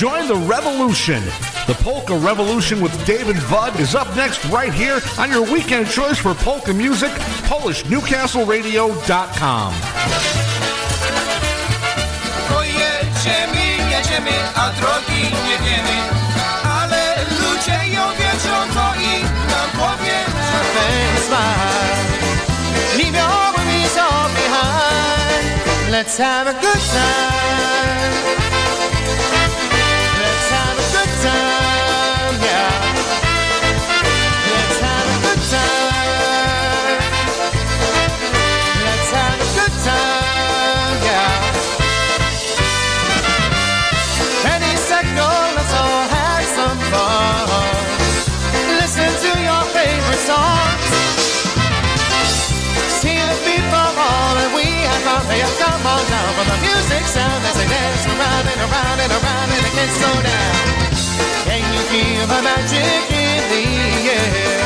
Join the revolution. The Polka Revolution with David Budd is up next right here on your weekend choice for polka music, PolishNewcastleRadio.com. Pojedziemy, jedziemy, a drogi nie wiemy, ale ludzie ją wiedzą, to i nam powie, że Leave your worries all behind. Let's have a good time. Let's have a good time. Let's have a good time, yeah. Go, let's all have some fun. Listen to your favorite songs. See the people all and we have come on down for the music sound as they dance around and around and around and it can't slow down. Feel the magic in the air?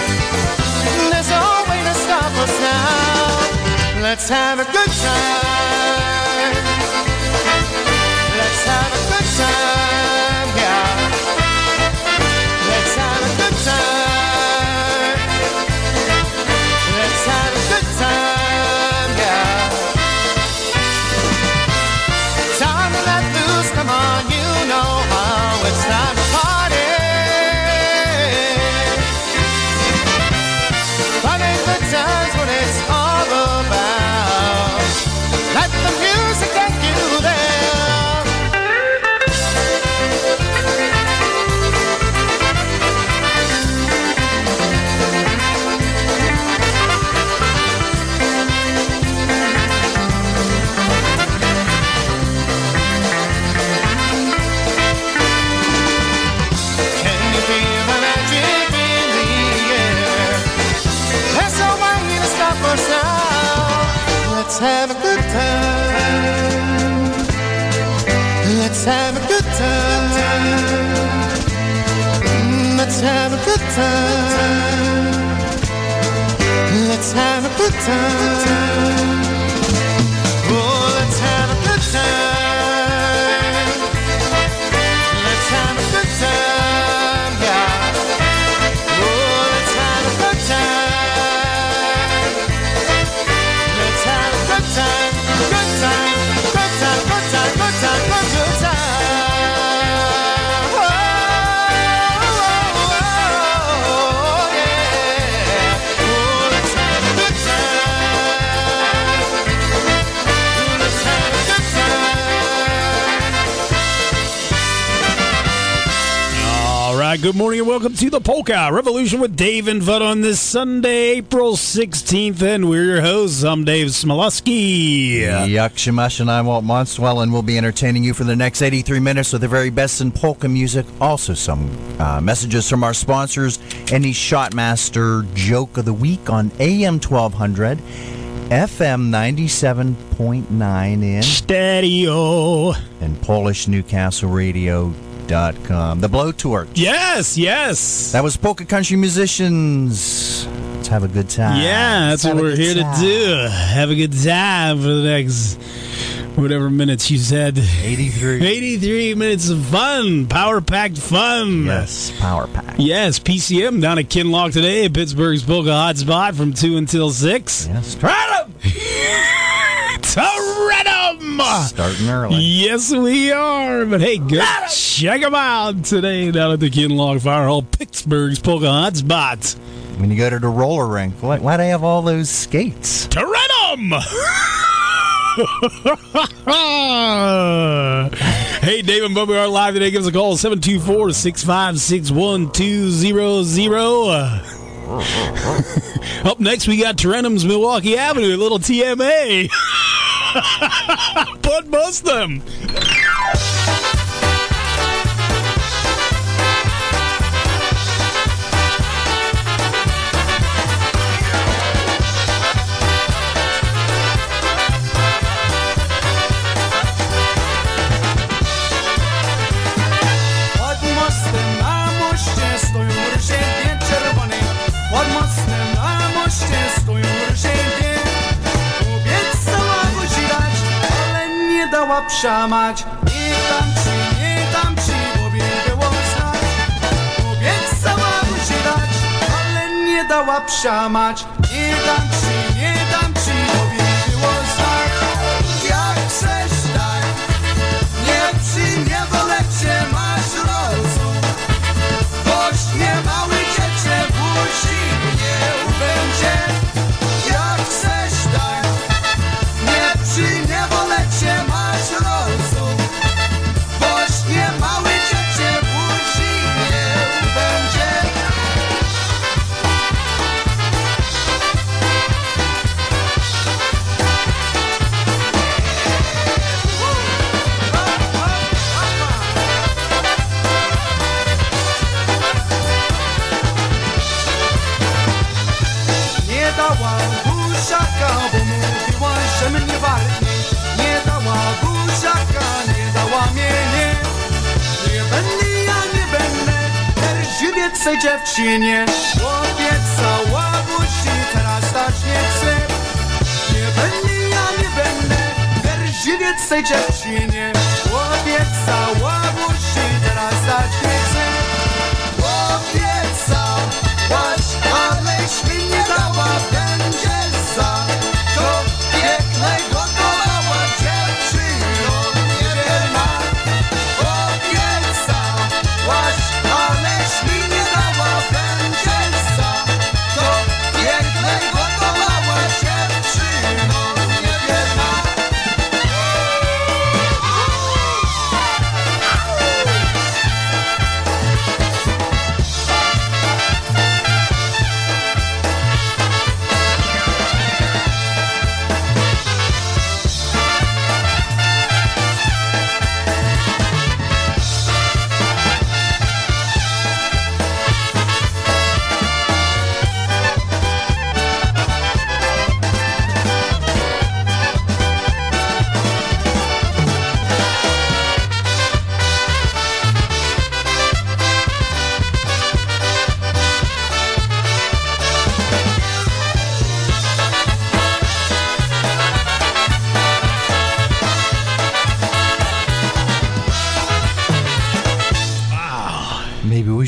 There's no way to stop us now. Let's have a good time. Let's have a good time, have a good time. Let's have a good time. Let's have a good time. Let's have a good time. Good morning and welcome to the Polka Revolution with Dave and Bud on this Sunday, April 16th. And we're your hosts. I'm Dave Smialowski. Yuck Shamash and I'm Walt Monstwil, and we'll be entertaining you for the next 83 minutes with the very best in polka music. Also, some uh, messages from our sponsors. Any Shotmaster joke of the week on AM 1200, FM 97.9 in Stadio. and PolishNewcastleRadio.com. The Blowtorch. Yes, yes. That was Polka Country Musicians. Let's have a good time. yeah, that's what we're here time. to do. Have a good time for the next whatever minutes you said. 83. 83 minutes of fun, power packed fun. Yes, Power Pack. Yes, PCM down at Kinlock today, Pittsburgh's Polka Hotspot from 2 until 6. Yes, Try them! Stratum! Taradum! Starting early. Yes, we are. But hey, go check them out today down at the Kinlock Fire Hall, Pittsburgh's Polka Hotspot. When you go to the roller rink, why, why do they have all those skates? To rent them! hey, Dave and Bubby are live today. Give us a call 724 656 1200. Up next, we got Tarentum's Milwaukee Avenue, a little TMA. But bust them. miała mać. Nie tam ci, nie tam ci, bo było znać. Obiecała mu się dać, ale nie dała psia mać. Nie dam ci,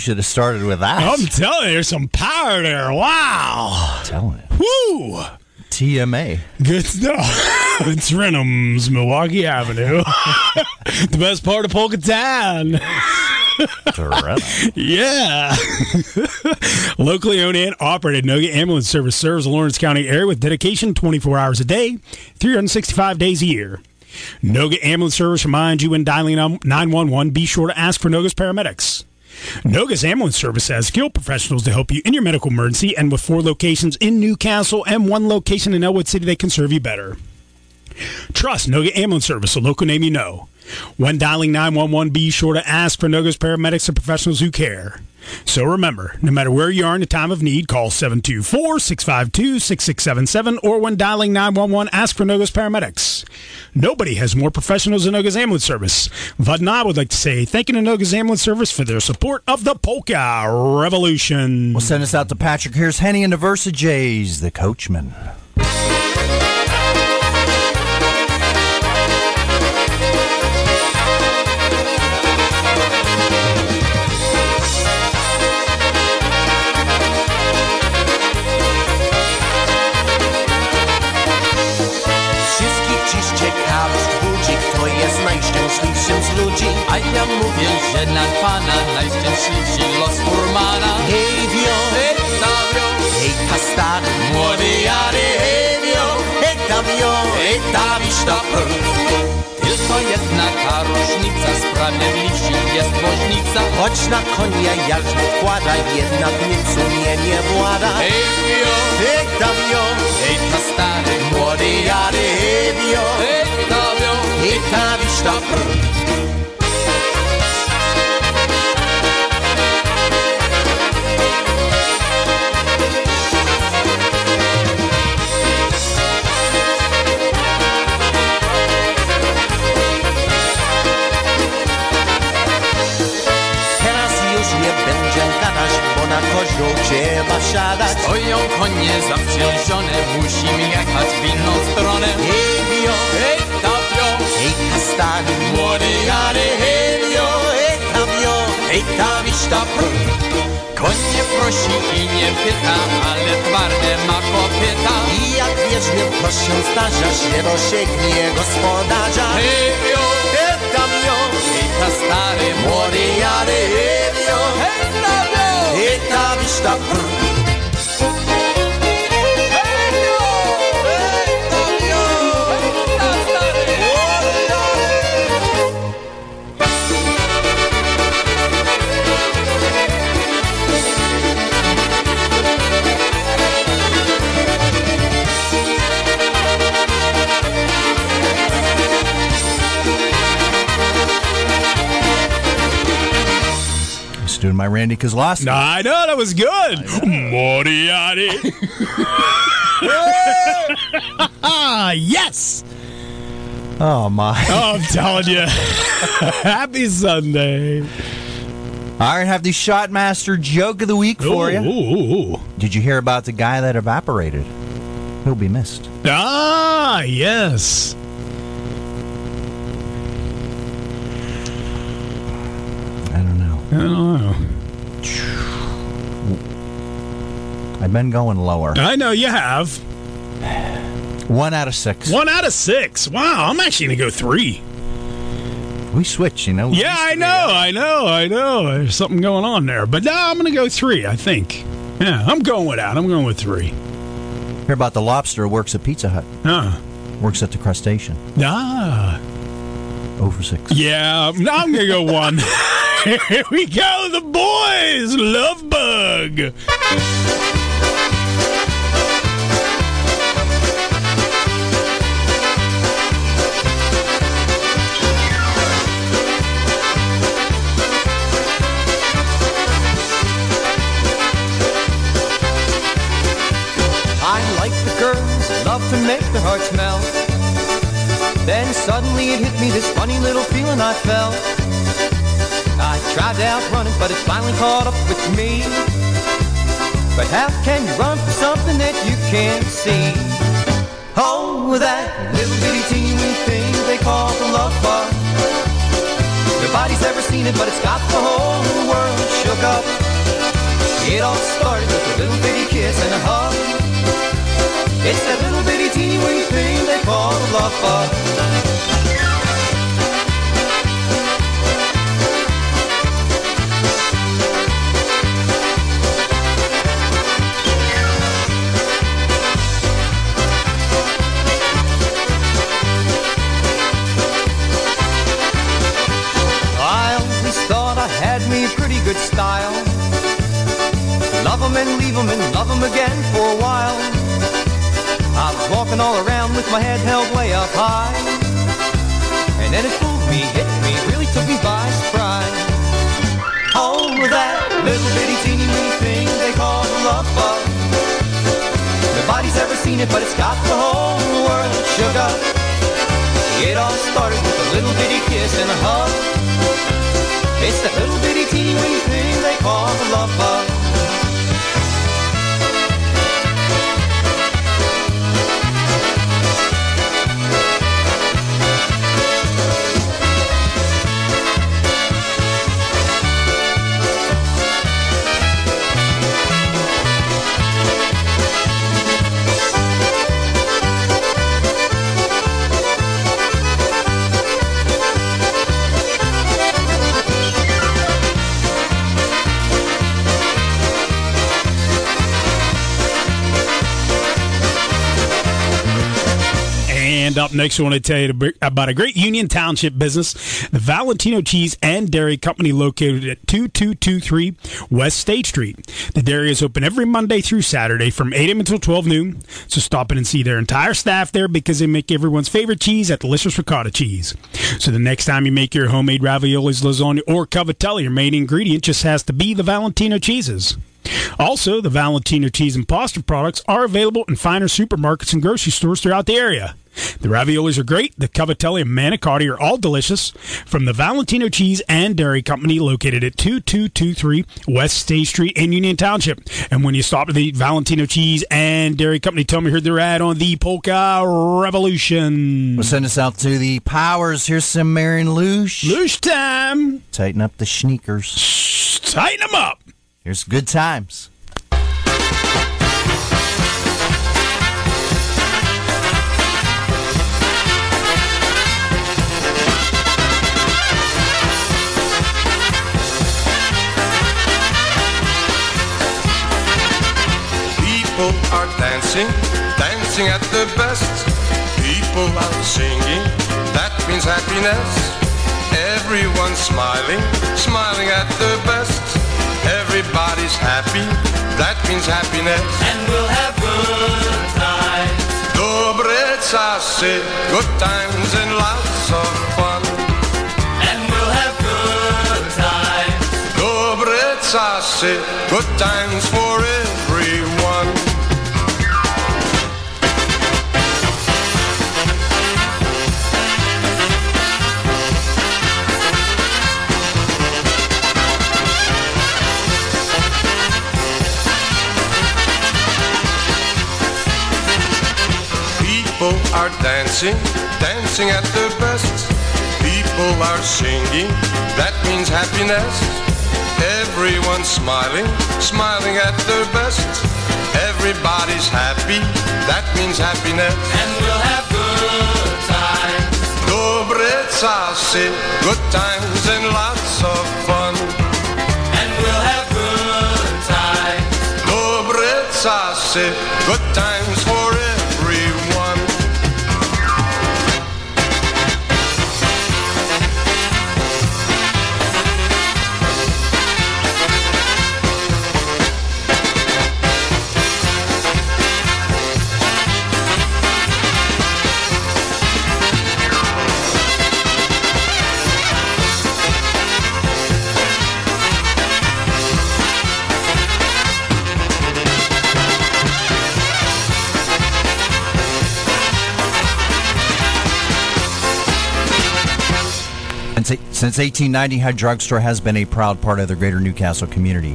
should have started with that. I'm telling you, there's some power there. Wow. telling it. Woo. TMA. Good stuff. it's Renham's Milwaukee Avenue. the best part of Polka Town. Yeah. Locally owned and operated, Noga Ambulance Service serves the Lawrence County area with dedication 24 hours a day, 365 days a year. Noga Ambulance Service reminds you when dialing 911, be sure to ask for Noga's paramedics. Noga's Ambulance Service has skilled professionals to help you in your medical emergency, and with four locations in Newcastle and one location in Ellwood City, they can serve you better. Trust Noga Ambulance Service, a local name you know. When dialing 911, be sure to ask for Noga's paramedics and professionals who care. So remember, no matter where you are in a time of need, call 724 652 6677 or when dialing 911, ask for Noga's paramedics. Nobody has more professionals than Noga's Ambulance Service. Bud and I would like to say thank you to Noga's Ambulance Service for their support of the Polka Revolution. We'll send us out to Patrick. Here's Henny and the Versa Jays, the coachman. Z ludzi. A ja mówię, że na pana najszczęśliwszy los furmana. Hej wio, Hej, Tawio, hej ta stary, młody Jary, hej, wio, hej ta wio, hej, prr. Tylko jedna ta różnica, sprawiedliwsi jest woźnica. Choć na konia jarzmo wkłada, jednak nic sumienie włada. Hej, wio, Hej ta wio, hej, ta stary, młody Jary, hej wio, hej, Italio, Italistapr. Teraz już nie będzie gadać, bo na koźlu trzeba siadać. Stoją konie zawdzięczone, musimy jechać w inną stronę. Hey, stag Muore are helio e kamio Hej tam Koń nie prosi i nie pyta Ale twarde ma kopyta. I jak wierznie proś się zdarza Się dosięgnie gospodarza. Helio e kamio Hej ta stary Muore are helio Hej tam ta My Randy Kozlowski. I know that was good. Moriarty. ah, yes. Oh my! Oh, I'm telling you. Happy Sunday. All right, have the Shotmaster joke of the week for Ooh, you. ooh, ooh. Did you hear about the guy that evaporated? He'll be missed. Ah, yes. I don't know. I don't know. I've been going lower. I know you have. One out of six. One out of six. Wow, I'm actually going to go three. We switch, you know. Yeah, I know, I know, I know. There's something going on there. But no, I'm going to go three, I think. Yeah, I'm going with that. I'm going with three. Hear about the lobster works at Pizza Hut. Ah. Works at the crustacean. Ah. Over six. Yeah, now I'm going to go one. Here we go, the boys. Love bug. I like the girls, love to make their hearts melt. Then suddenly it hit me, this funny little feeling I felt. Tried to outrun it, but it's finally caught up with me. But how can you run from something that you can't see? Oh, that little bitty teeny thing they call the love bug. Nobody's ever seen it, but it's got the whole world shook up. It all started with a little bitty kiss and a hug. It's that little bitty teeny thing they call the love bug. Good style. Love 'em and leave 'em and love 'em again for a while. I was walking all around with my head held way up high. And then it fooled me, hit me, really took me by surprise. Oh, that little bitty teeny weeny thing they call the love bug. Nobody's ever seen it, but it's got the whole world up. It all started with a little bitty kiss and a hug. It's that little bitty call the love. Next, I want to tell you about a great Union Township business, the Valentino Cheese and Dairy Company, located at 2223 West State Street. The dairy is open every Monday through Saturday from 8 a.m. until 12 noon. So stop in and see their entire staff there because they make everyone's favorite cheese at delicious ricotta cheese. So the next time you make your homemade raviolis, lasagna, or cavatelli, your main ingredient just has to be the Valentino cheeses. Also, the Valentino cheese and pasta products are available in finer supermarkets and grocery stores throughout the area. The raviolis are great. The cavatelli and manicotti are all delicious. From the Valentino Cheese and Dairy Company, located at 2223 West State Street in Union Township. And when you stop at the Valentino Cheese and Dairy Company, tell me you heard their ad on the Polka Revolution. We'll send us out to the powers. Here's some Marion Lush. Loosh time. Tighten up the sneakers. Tighten them up. Here's good times. People are dancing, dancing at the best. People are singing, that means happiness. Everyone's smiling, smiling at the best. Everybody's happy, that means happiness. And we'll have good times. Dobre czasy, good times and lots of fun. And we'll have good times. Dobre czasy, good times for everyone. Are dancing, dancing at the best. People are singing, that means happiness. Everyone's smiling, smiling at their best. Everybody's happy, that means happiness. And we'll have good times. Dobre czasy, good times and lots of fun. And we'll have good times. Dobre czasy, good times Since, since 1890, High Drugstore has been a proud part of the greater Newcastle community.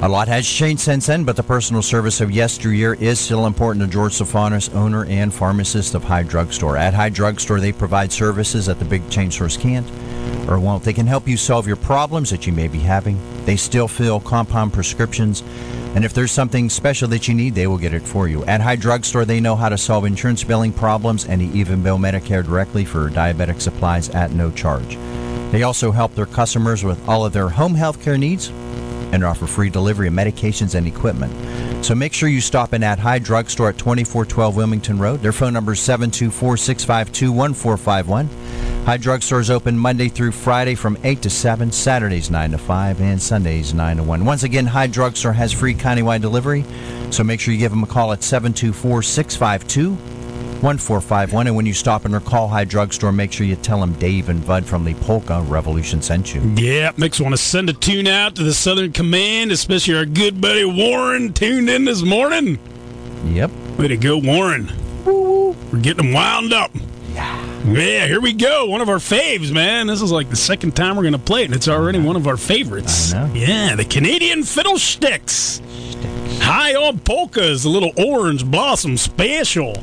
A lot has changed since then, but the personal service of yesteryear is still important to George Sofanis, owner and pharmacist of High Drugstore. At High Drugstore, they provide services that the big chain stores can't or won't. They can help you solve your problems that you may be having. They still fill compound prescriptions, and if there's something special that you need, they will get it for you. At High Drugstore, they know how to solve insurance billing problems, and they even bill Medicare directly for diabetic supplies at no charge. They also help their customers with all of their home health care needs and offer free delivery of medications and equipment. So make sure you stop in at High Drug Store at 2412 Wilmington Road. Their phone number is 724 652 1451. High Drugstore is open Monday through Friday from 8 to 7, Saturdays 9 to 5, and Sundays 9 to 1. Once again, High Drug Store has free countywide delivery, so make sure you give them a call at 724 652 1451. And when you stop in or call High Drugstore, make sure you tell them Dave and Bud from the Polka Revolution sent you. Yeah, makes want to send a tune out to the Southern Command, especially our good buddy Warren tuned in this morning. Yep. Way to go, Warren. We're getting them wound up. Yeah, here we go. One of our faves, man. This is like the second time we're going to play it, and it's already one of our favorites. I know. Yeah, the Canadian Fiddlesticks. High on polkas, a little orange blossom special.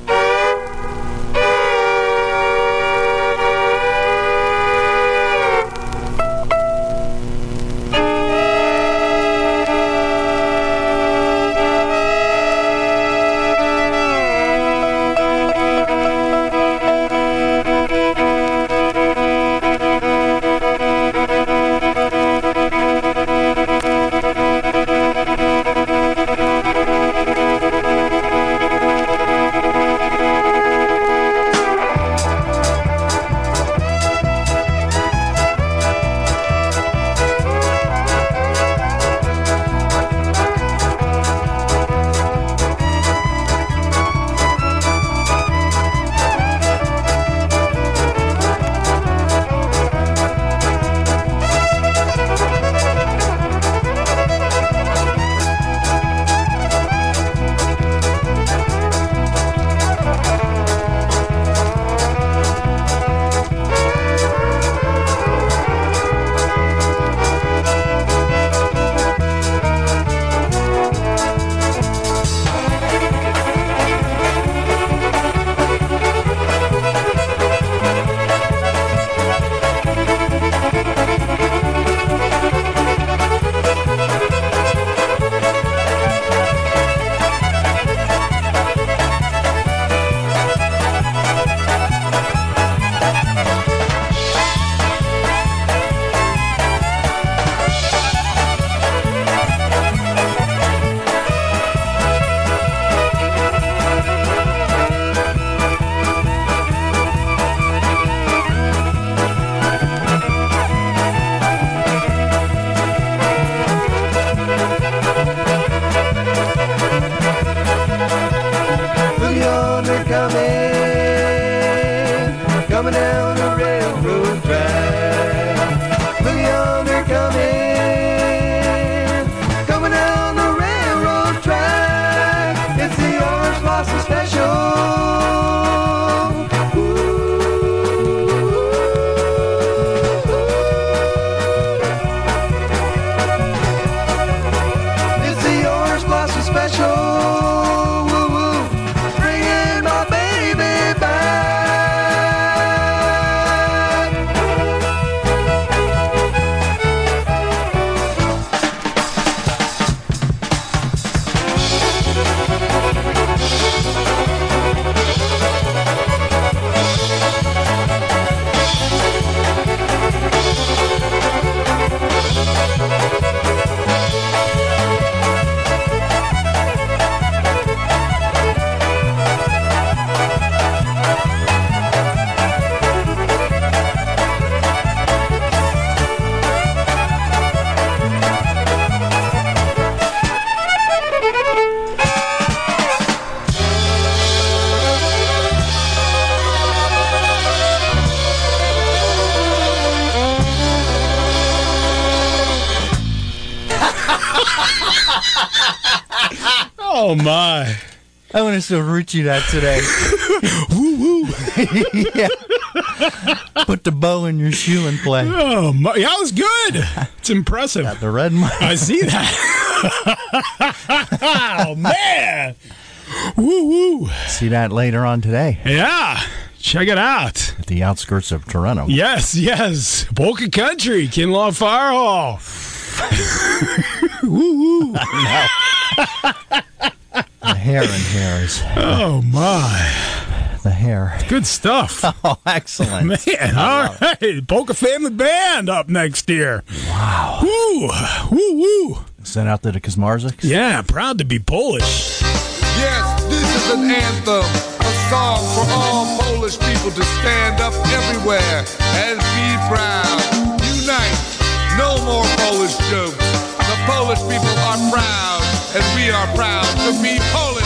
You that today. woo woo. yeah. Put the bow in your shoe and play. Oh my! That was good. It's impressive. Got the red mark. I see that. oh man! Woo woo! See that later on today Yeah, check it out. at the outskirts of Toronto. Yes, yes. Polka Country, Kinlock Fire Hall. woo woo! The hair and hairs. Oh my! The hair. Good stuff. Oh, excellent. Man, all right. Polka Family Band up next year. Wow. Woo, woo, woo. Sent out to the Kazmarziks. Yeah, proud to be Polish. Yes, this is an anthem, a song for all Polish people to stand up everywhere and be proud. Unite, no more Polish jokes. The Polish people are proud, and we are proud to be Polish.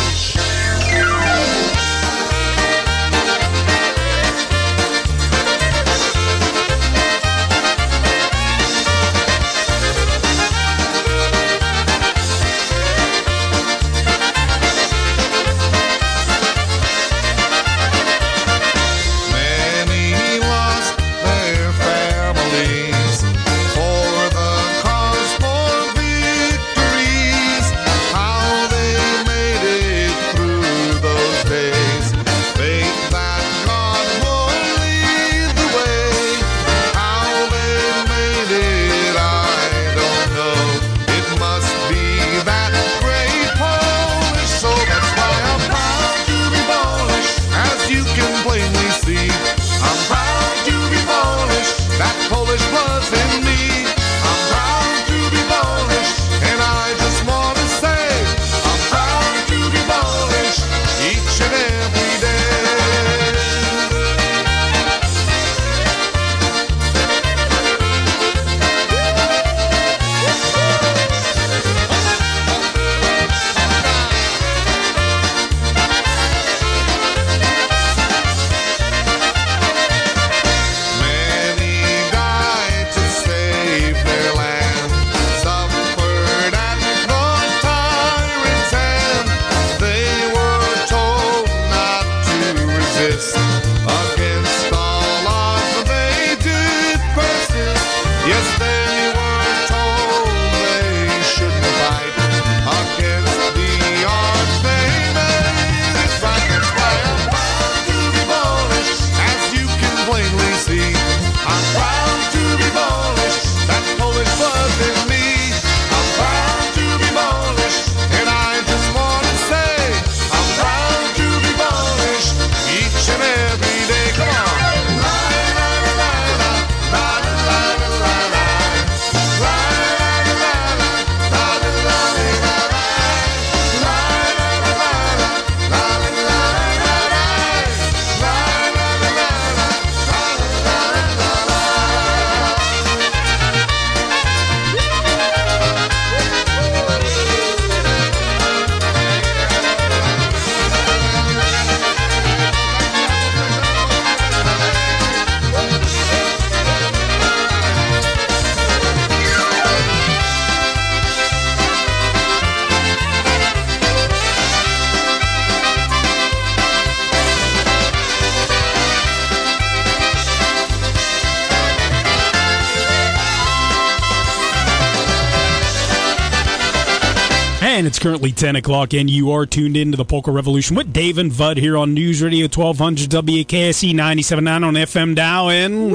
Currently 10 o'clock, and you are tuned in to the Polka Revolution with Dave and Bud here on News Radio 1200 WKSE 97.9 on FM Dow and,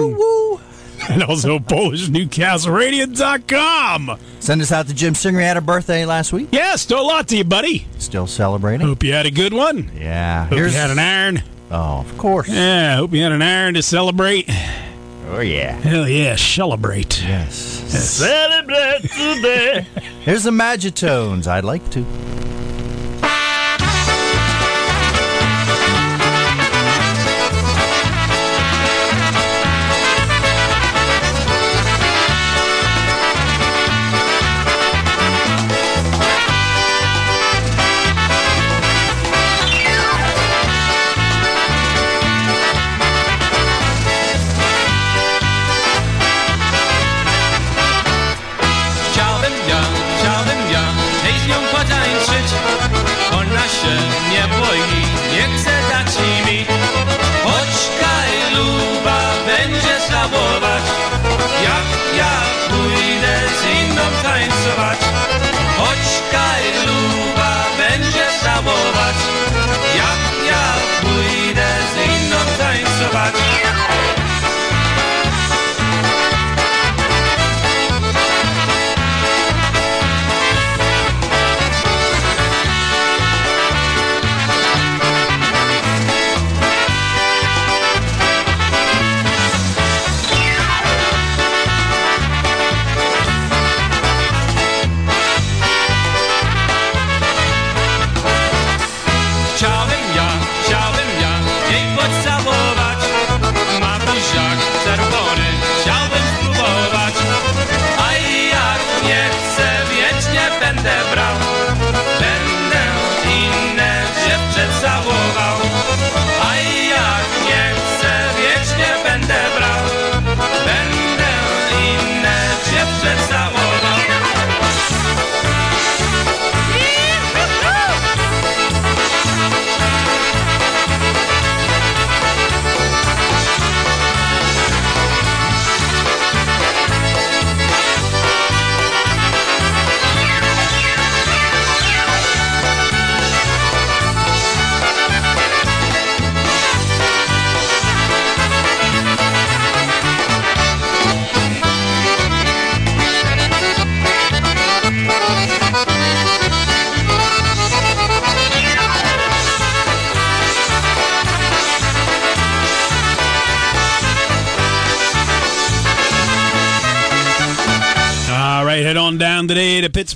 and also PolishNewcastleRadio.com. Send us out to Jim Singer. He had a birthday last week. Yeah, still a lot to you, buddy. Still celebrating. Hope you had a good one. Yeah. Hope you had an iron. Oh, of course. Yeah, hope you had an iron to celebrate. Oh, yeah. Hell yeah, celebrate. Yes. Celebrate today. Here's the Magitones. I'd like to.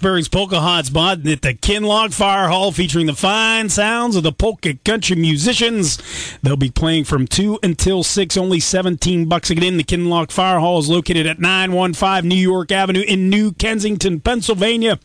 Pittsburgh's Polka Hotspot at the Kinlock Fire Hall featuring the fine sounds of the polka country musicians. They'll be playing from 2 until 6, only 17 bucks a get in. The Kinlock Fire Hall is located at 915 New York Avenue in New Kensington, Pennsylvania.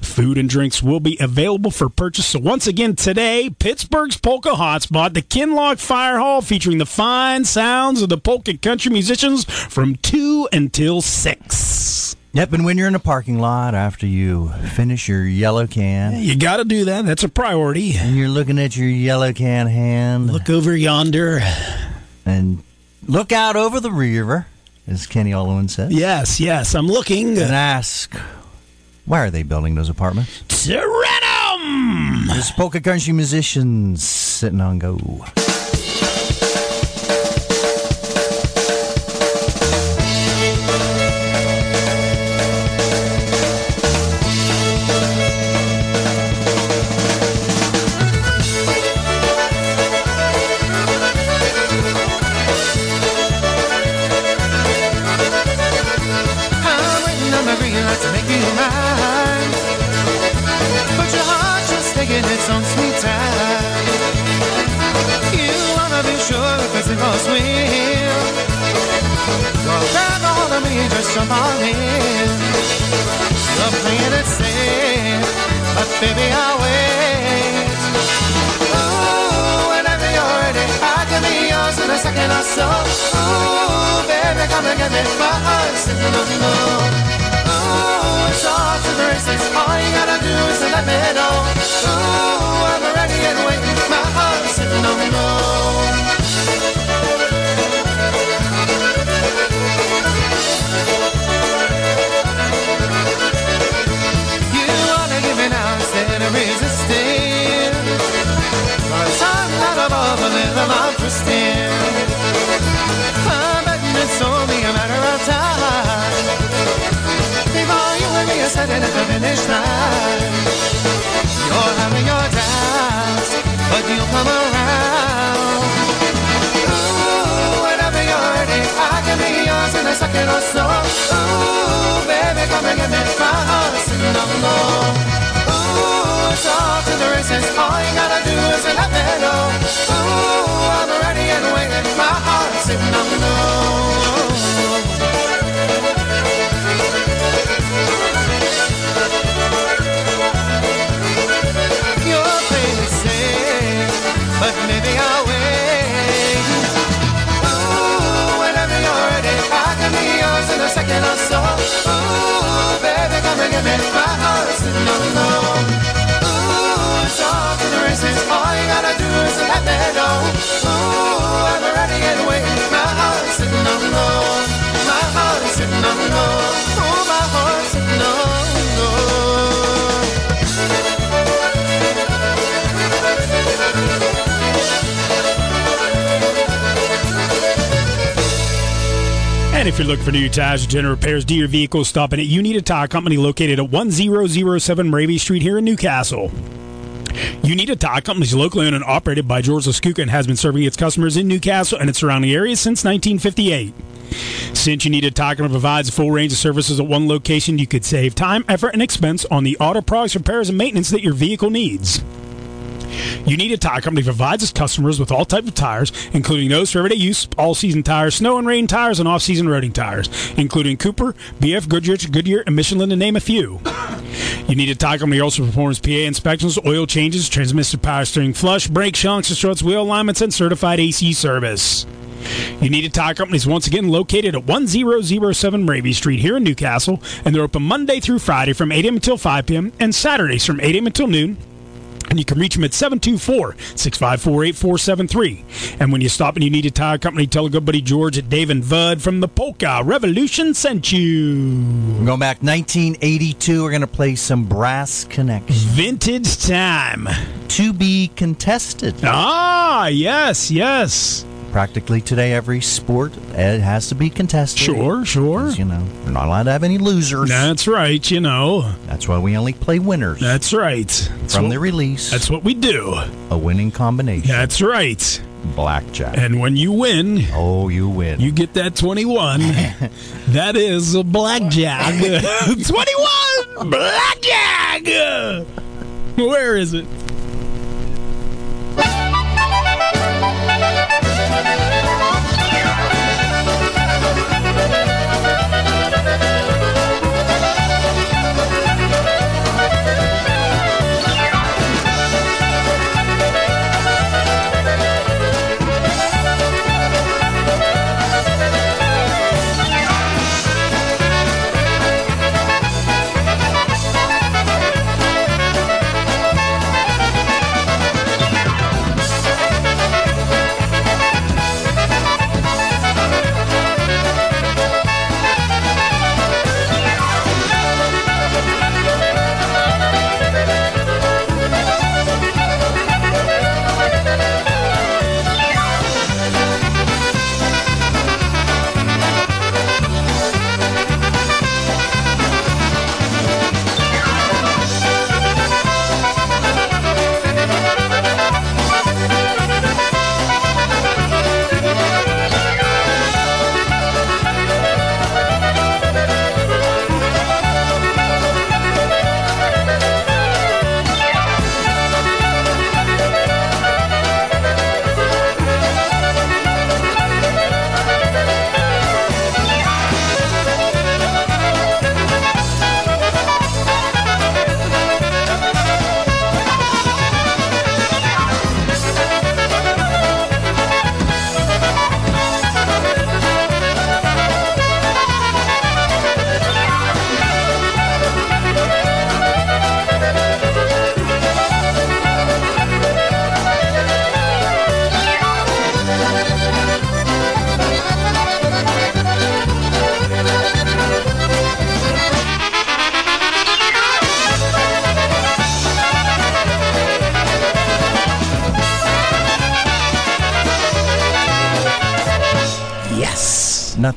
Food and drinks will be available for purchase. So once again today, Pittsburgh's Polka Hotspot, the Kinlock Fire Hall featuring the fine sounds of the polka country musicians from 2 until 6. Yep, and when you're in a parking lot after you finish your yellow can You got to do that. That's a priority. and you're looking at your yellow can hand Look over yonder. and look out over the river, as Kenny Olin said, Yes, yes, I'm looking. and ask, why are they building those apartments? Serenum! There's polka country musicians sitting on go. Well, grab a hold of me, just jump on in. You're playing but baby, I'll wait. Ooh, whenever you're ready, I can be yours in a second or so. Ooh, baby, come and get me my heart sitting on the Ooh, it's off to the. All you gotta do is let me know. Ooh, I'm ready and waiting. My heart sitting on the You're having your doubts, but you'll come around. I can be yours. Ooh, baby, come and me my heart. Ooh, it's races. All you gotta do is let me know. Ooh, I'm ready waiting. My heart but maybe I'll wait. If you're looking for new tires or general repairs do your vehicle, stop in at You Need a Tire Company located at 1007 Ravy Street here in New Castle. You Need a Tire Company is locally owned and operated by George Laskuka and has been serving its customers in New Castle and its surrounding areas since 1958. Since You Need a Tire Company provides a full range of services at one location, you could save time, effort, and expense on the auto products, repairs, and maintenance that your vehicle needs. You Need a Tire Company provides its customers with all types of tires, including those for everyday use, all-season tires, snow and rain tires, and off-season roading tires, including Cooper, BF Goodrich, Goodyear, and Michelin, to name a few. You Need a Tire Company also performs PA inspections, oil changes, transmission power steering flush, brake shocks, struts, wheel alignments, and certified AC service. You Need a Tire Company is once again located at 1007 Ravy Street here in New Castle, and they're open Monday through Friday from 8 a.m. until 5 p.m. and Saturdays from 8 a.m. until noon. And you can reach them at 724 654 8473. And when you stop and you need a tire company, tell a good buddy George at Dave and Bud from the Polka Revolution sent you. We're going back 1982. We're going to play some Brass Connection. Vintage time. To be contested. Ah, yes, yes. Practically today, every sport it has to be contested. Sure, sure. You know, we're not allowed to have any losers. That's right, you know. That's why we only play winners That's right. That's from what, the release. That's what we do. a winning combination. That's right. Blackjack. And when you win, oh, you win. you get that 21. that is a blackjack. 21 blackjack. Where is it?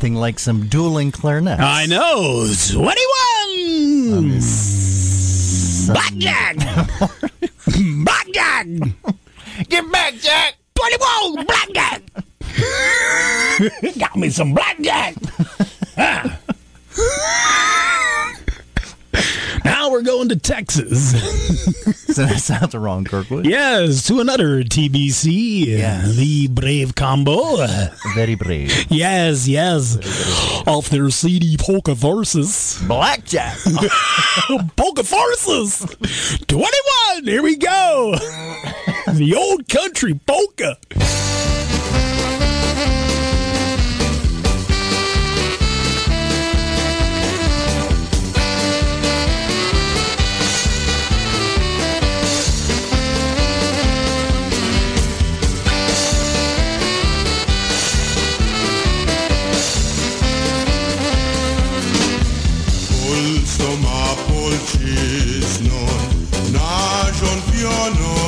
Like some dueling clarinets. I know. 21 blackjack. blackjack. Get back, Jack! 21 blackjack. Got me some blackjack. Ah. now we're going to Texas. So that sounds wrong, Kirkwood. Yes, to another TBC, Yes. the Brave Combo. Very brave. Yes, yes. Off their CD Polka Versus. Blackjack! Polka Versus 21. Here we go. the old country polczyzną, na żon piono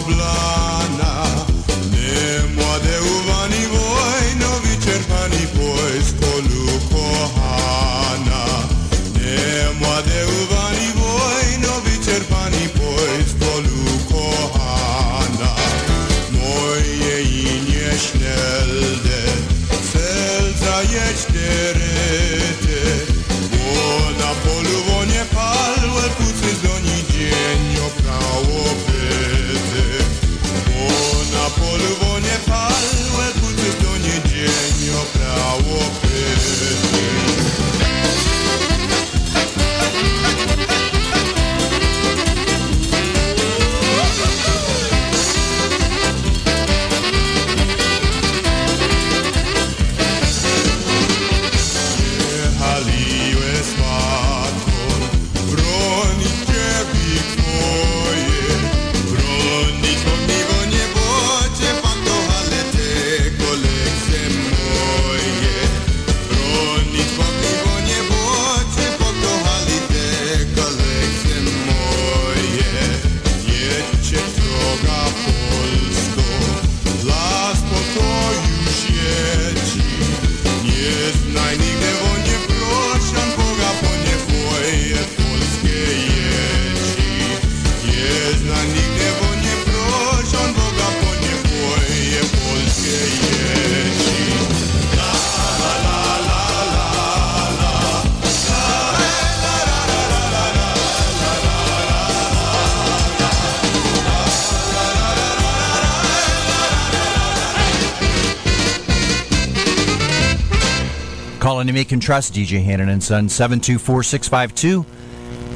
make and trust DJ Hannon and Sons 724 652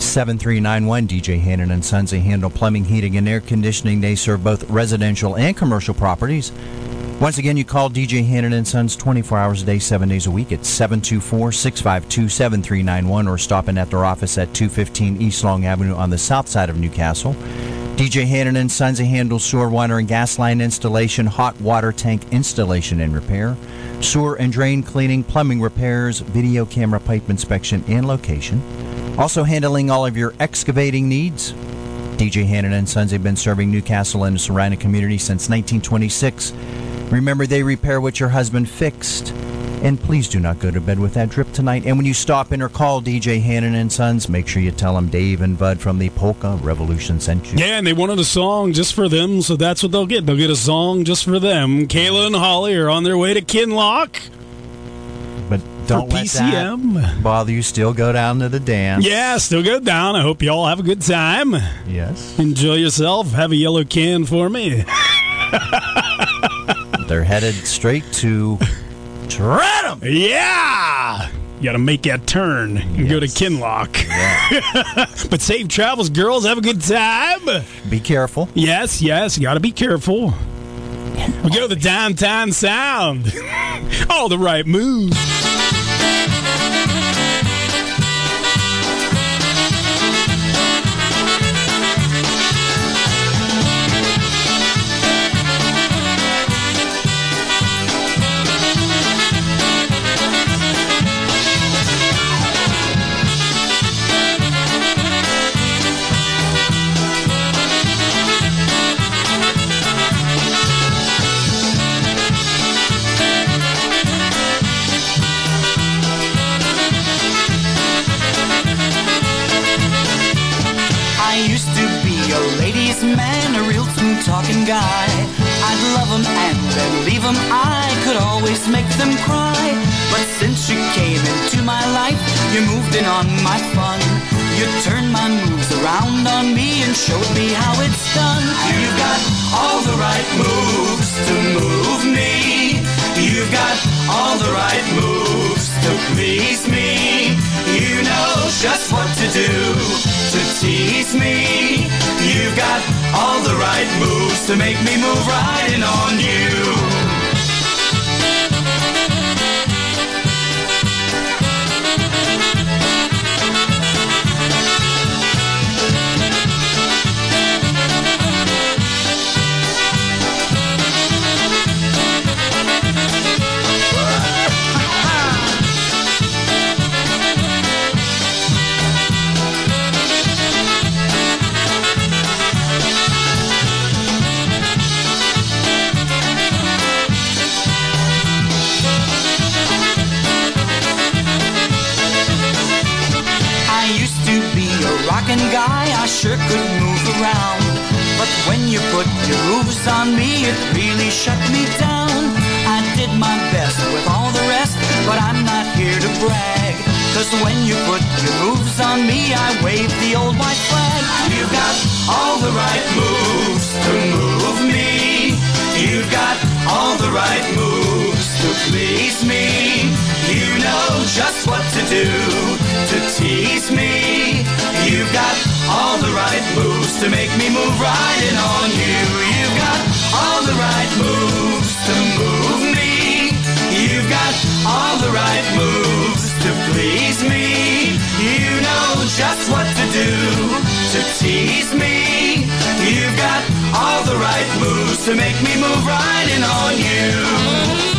7391 DJ Hannon and Sons. They handle plumbing, heating, and air conditioning. They serve both residential and commercial properties. Once again, you call DJ Hannon and Sons 24 hours a day, 7 days a week at 724-652-7391 or stop in at their office at 215 East Long Avenue on the south side of New Castle. DJ Hannon and Sons they handle sewer, water, and gas line installation, hot water tank installation and repair, sewer and drain cleaning, plumbing repairs, video camera pipe inspection and location. Also handling all of your excavating needs. DJ Hannon and Sons have been serving New Castle and the surrounding community since 1926. Remember, they repair what your husband fixed. And please do not go to bed with that drip tonight. And when you stop in or call DJ Hannon and Sons, make sure you tell them Dave and Bud from the Polka Revolution sent you. Yeah, and they wanted a song just for them, so that's what they'll get. They'll get a song just for them. Kayla and Holly are on their way to Kinlock. But don't let PCM. that bother you. Still go down to the dance. Yeah, still go down. I hope you all have a good time. Yes. Enjoy yourself. Have a yellow can for me. They're headed straight to Trentham. Yeah! You gotta make that turn and go to Yes. Kinlock. but safe travels, girls. Have a good time. Be careful. Yes, yes, you gotta be careful. We go to the downtown sound. All the right moves. Guy. I'd love 'em and then leave 'em. I could always make them cry. But since you came into my life, you moved in on my fun. You turned my moves around on me and showed me how it's done. You've got all the right moves to move me. You've got all the right moves to please me. You know just what to do to tease me. You've got all the right moves to make me move right in on you. Sure could move around. But when you put your moves on me, it really shut me down. I did my best with all the rest, but I'm not here to brag. Cause when you put your moves on me, I wave the old white flag. You've got all the right moves to move me. You've got all the right moves to please me. You know just what to do to tease me. You've got all the right moves to make me move right in on you. You've got all the right moves to move me. You've got all the right moves to please me. You know just what to do to tease me. You've got all the right moves to make me move right in on you.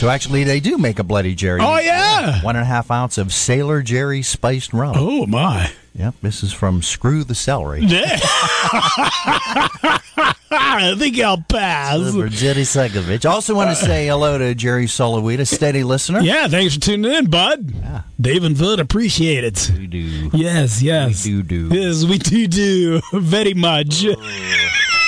So actually, they do make a Bloody Jerry. Oh, yeah. One and a half ounce of Sailor Jerry spiced rum. Oh, my. Yep, this is from Screw the Celery. Yeah. I think I'll pass. For Jerry Segovich. Also want to uh. say hello to Jerry Solowita, steady listener. Yeah, thanks for tuning in, bud. Yeah. Dave and Bud appreciate it. We do. Yes, yes. We do do. Yes, we do do. Very much. Oh.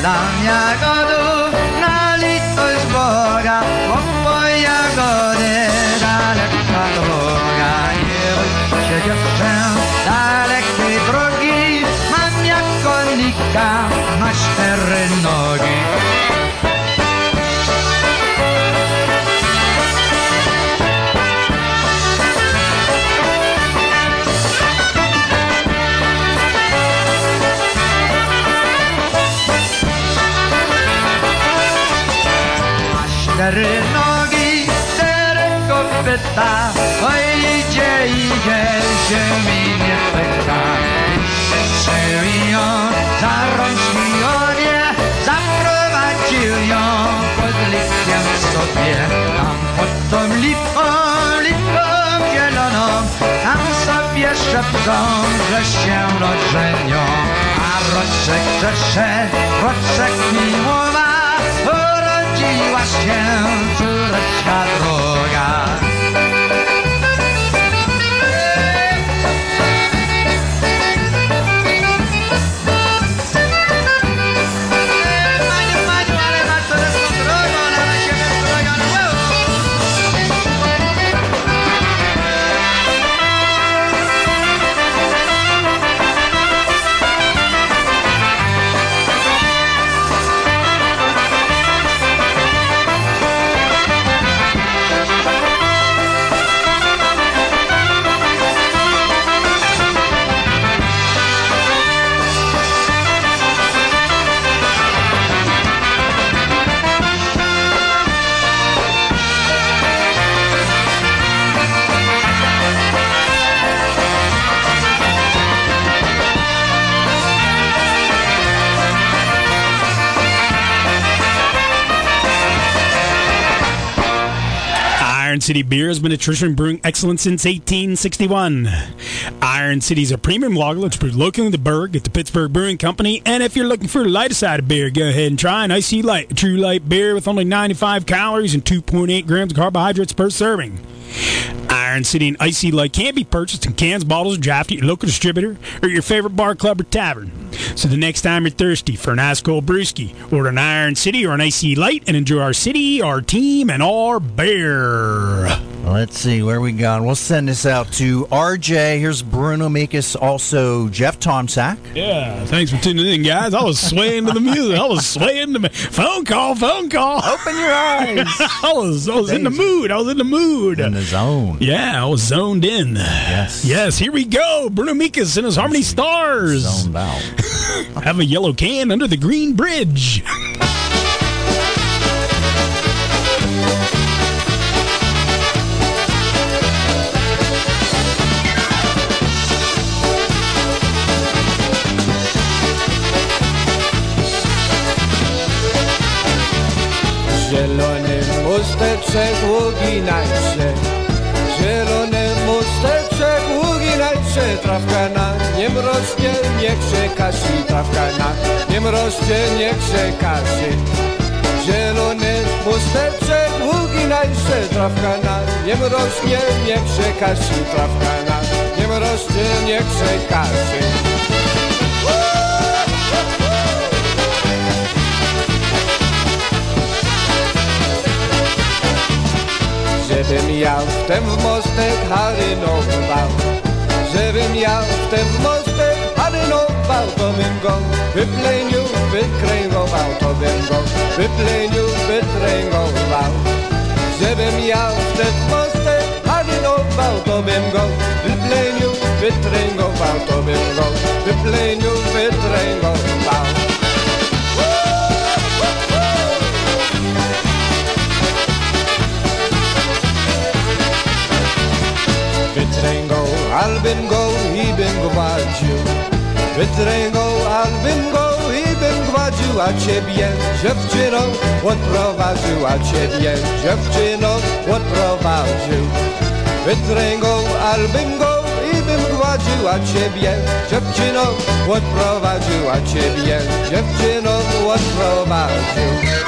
Lang niya agad. Kopyta Oj, idzie, idzie, się mi nie pyta Trzymał ją za rączki onie Zaprowadził ją pod likiem sobie. Tam pod tą lipką, lipką zieloną Tam sobie szepczą, że się rodzenią A roczek grzesze, roczek miłowa Urodziła się córeczka droga Iron City Beer has been a tradition brewing excellence since 1861. Iron City is a premium lager that's brewed locally in the Burgh at the Pittsburgh Brewing Company. And if you're looking for a lighter side of beer, go ahead and try an IC Light, a true light beer with only 95 calories and 2.8 grams of carbohydrates per serving. Iron City and IC Light can be purchased in cans, bottles, or draft at your local distributor or your favorite bar, club, or tavern. So the next time you're thirsty for an ice cold brewski, order an Iron City or an IC Light and enjoy our city, our team, and our beer. Let's see where we gone. We'll send this out to RJ. Here's Bruno Mikas, also Jeff Tomsack. Yeah, thanks for tuning in, guys. I was swaying to the music. I was swaying to the phone call, phone call. Open your eyes. I was, I was in the mood. I was in the mood. In the zone. Yeah, I was zoned in. Yes. Yes, here we go. Bruno Mikas and his Harmony Stars. Zoned out. Have a yellow can under the green bridge. nie krzeka się Trawka na nim rośnie, nie krzeka Zielony pusteczek, uginaj się Trawka na nim rośnie, nie krzeka Trawka na nim rośnie, nie krzeka Żebym ja w ten mostek harynował Żebym ja w ten mostek hadden ook Wouter Bingo. We play new with Ringo, Wouter Bingo. We play new with Ringo, Wout. Ze hebben jou het posten, hadden ook Wouter Bingo. We play new with Ringo, the Bingo. We play new with Bit Wout. Bingo, I'll bingo, he bingo, you. Wytręgał, albym go i bym gładził A ciebie, dziewczyno, odprowadził A ciebie, dziewczyno, odprowadził. Wytręgał, albym go i bym gładził A ciebie, dziewczyno, odprowadził A ciebie, dziewczyno, odprowadził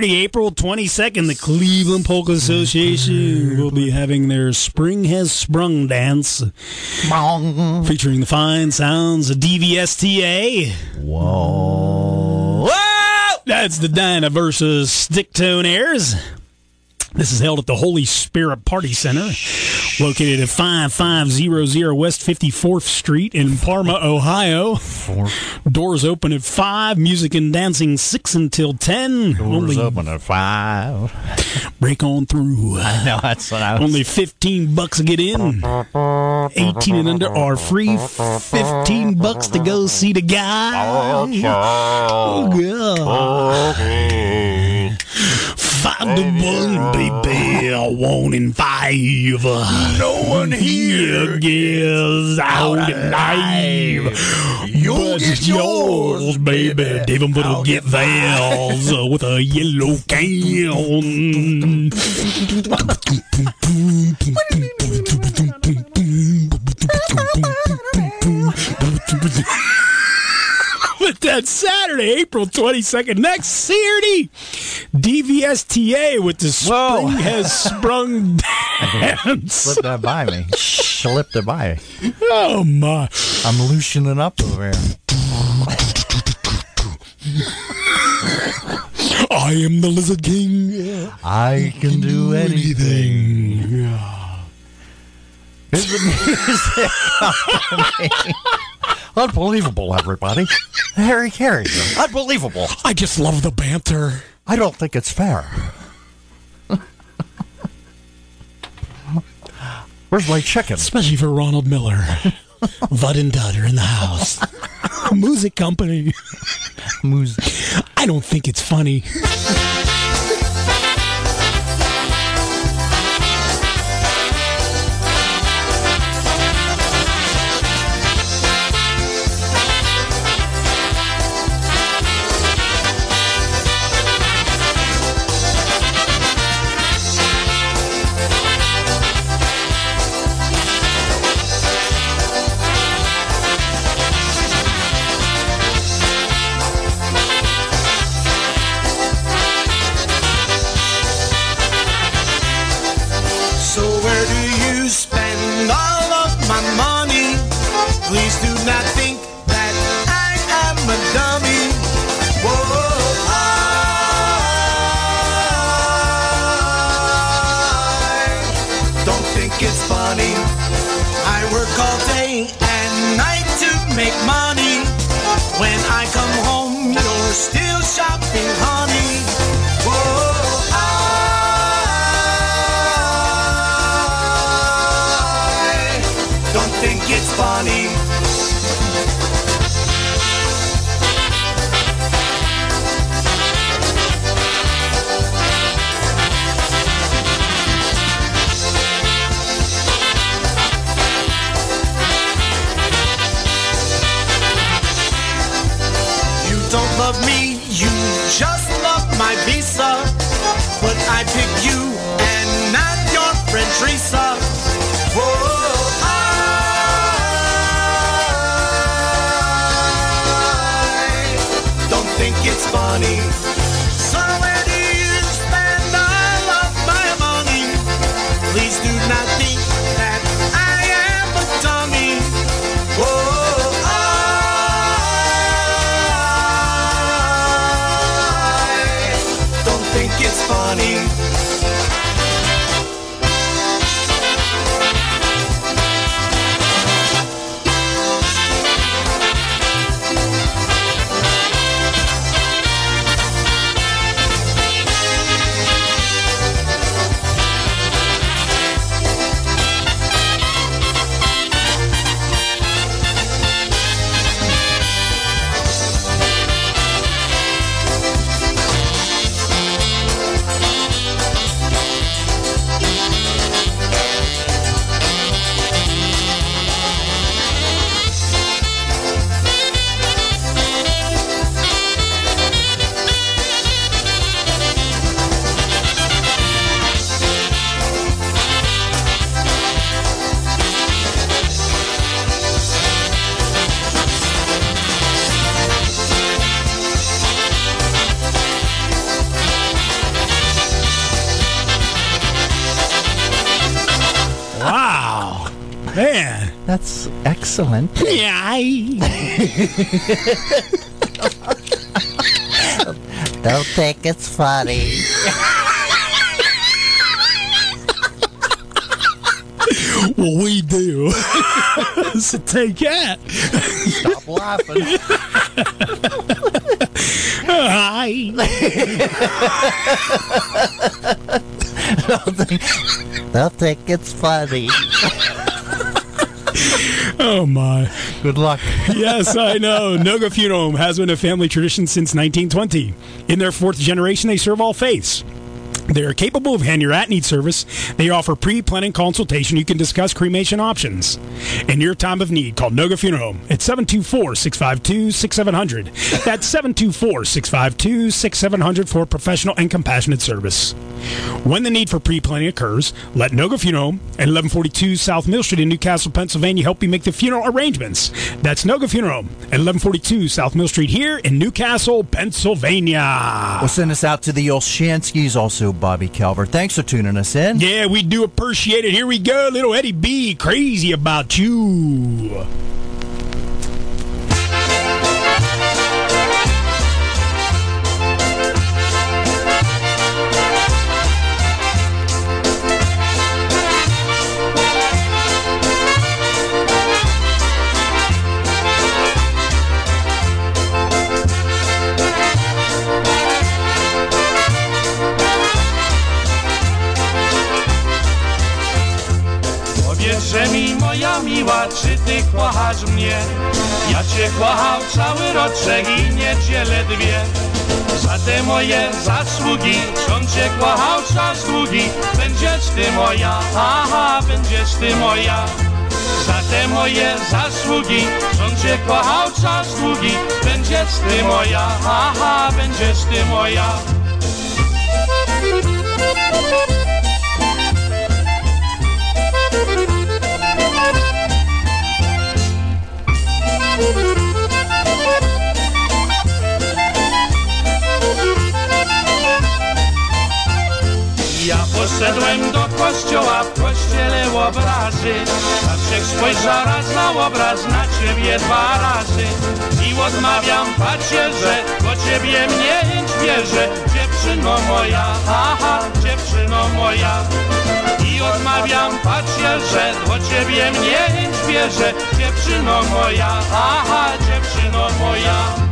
Saturday, April 22nd, the Cleveland Polka Association will be having their Spring Has Sprung dance featuring the fine sounds of DVSTA. Whoa. That's the Dinah versus Stick Tone Airs. This is held at the Holy Spirit Party Center, located at 5500 West 54th Street in Parma, Ohio. Doors open at 5, music and dancing 6 until 10. Doors open at 5. Break on through. I know, that's what I was... Only 15 bucks to get in. 18 and under are free. 15 bucks to go see the guy. Oh, God. Five to one, baby. I One in five. No one here gets out alive. You'll get yours, baby. David will get theirs with a yellow can. But that's Saturday, April 22nd. Next Saturday, DVSTA with the Spring Has Sprung dance. Slipped that by me. Slipped it by me. Oh, my. I'm loosening up over here. I am the Lizard King. I can do anything. Here's the music. Unbelievable, everybody. Harry Caray. Unbelievable. I just love the banter. I don't think it's fair. Where's my chicken? Especially for Ronald Miller. Vud and Dud are in the house. Music company. Music. I don't think it's funny. Man. That's excellent. Yeah. Don't think it's funny. well, we do. so take that. Stop laughing. Hi. Don't think, don't think it's funny. Oh my. Good luck. yes, I know. Noga Funeral Home has been a family tradition since 1920. In their fourth generation, they serve all faiths. They are capable of hand your at need service. They offer pre planning consultation. You can discuss cremation options. In your time of need, call Noga Funeral Home at 724 652 6700. That's 724 652 6700 for professional and compassionate service. When the need for pre planning occurs, let Noga Funeral Home at 1142 South Mill Street in New Castle, Pennsylvania help you make the funeral arrangements. That's Noga Funeral Home at 1142 South Mill Street here in New Castle, Pennsylvania. We'll send us out to the Olshanskis, also Bobby Calvert. Thanks for tuning us in. Yeah, we do appreciate it. Here we go, little Eddie B. Crazy about you. Kochasz mnie? Ja cię kochał cały roczek i niedzielę dwie Za te moje zasługi, on cię kochał czas długi Będziesz ty moja, aha, będziesz ty moja. Za te moje zasługi, on cię kochał czas długi Będziesz ty moja, aha, będziesz ty moja Ja poszedłem do kościoła, w kościele obrazy. Zawsze spojrzał raz na obraz, na ciebie dwa razy. I odmawiam pacierze, bo ciebie mnie bierze. Dziewczyno moja, aha, dziewczyno moja I odmawiam pacierze, bo ciebie mnie bierze Dziewczyno moja, aha, dziewczyno moja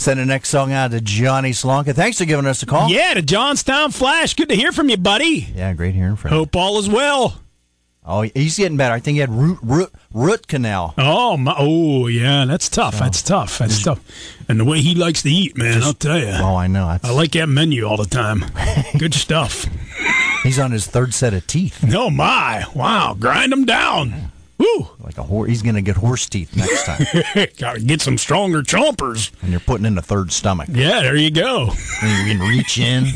Send the next song out to Johnny Slonka. Thanks for giving us a call. Yeah, to Johnstown Flash. Good to hear from you, buddy. Yeah, great hearing from you. Hope all is well. Oh, he's getting better. I think he had root root root canal. Oh my! Oh yeah, that's tough. That's tough. That's tough. And the way he likes to eat, man, I'll tell you. Oh, I know. That's, I like that menu all the time. Good stuff. he's on his third set of teeth. Oh my! Wow, grind them down. Woo! Like a horse. He's going to get horse teeth next time. Got to get some stronger chompers. and you're putting in a third stomach. Yeah, there you go. And you can reach in,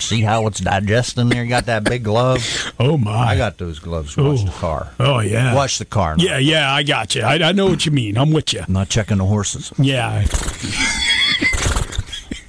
see how it's digesting there. You got that big glove. Oh my! I got those gloves. Oh. the car. Oh yeah. Watch the car. Yeah, yeah, I got you. I, I know what you mean. I'm with you. I'm not checking the horses. Yeah.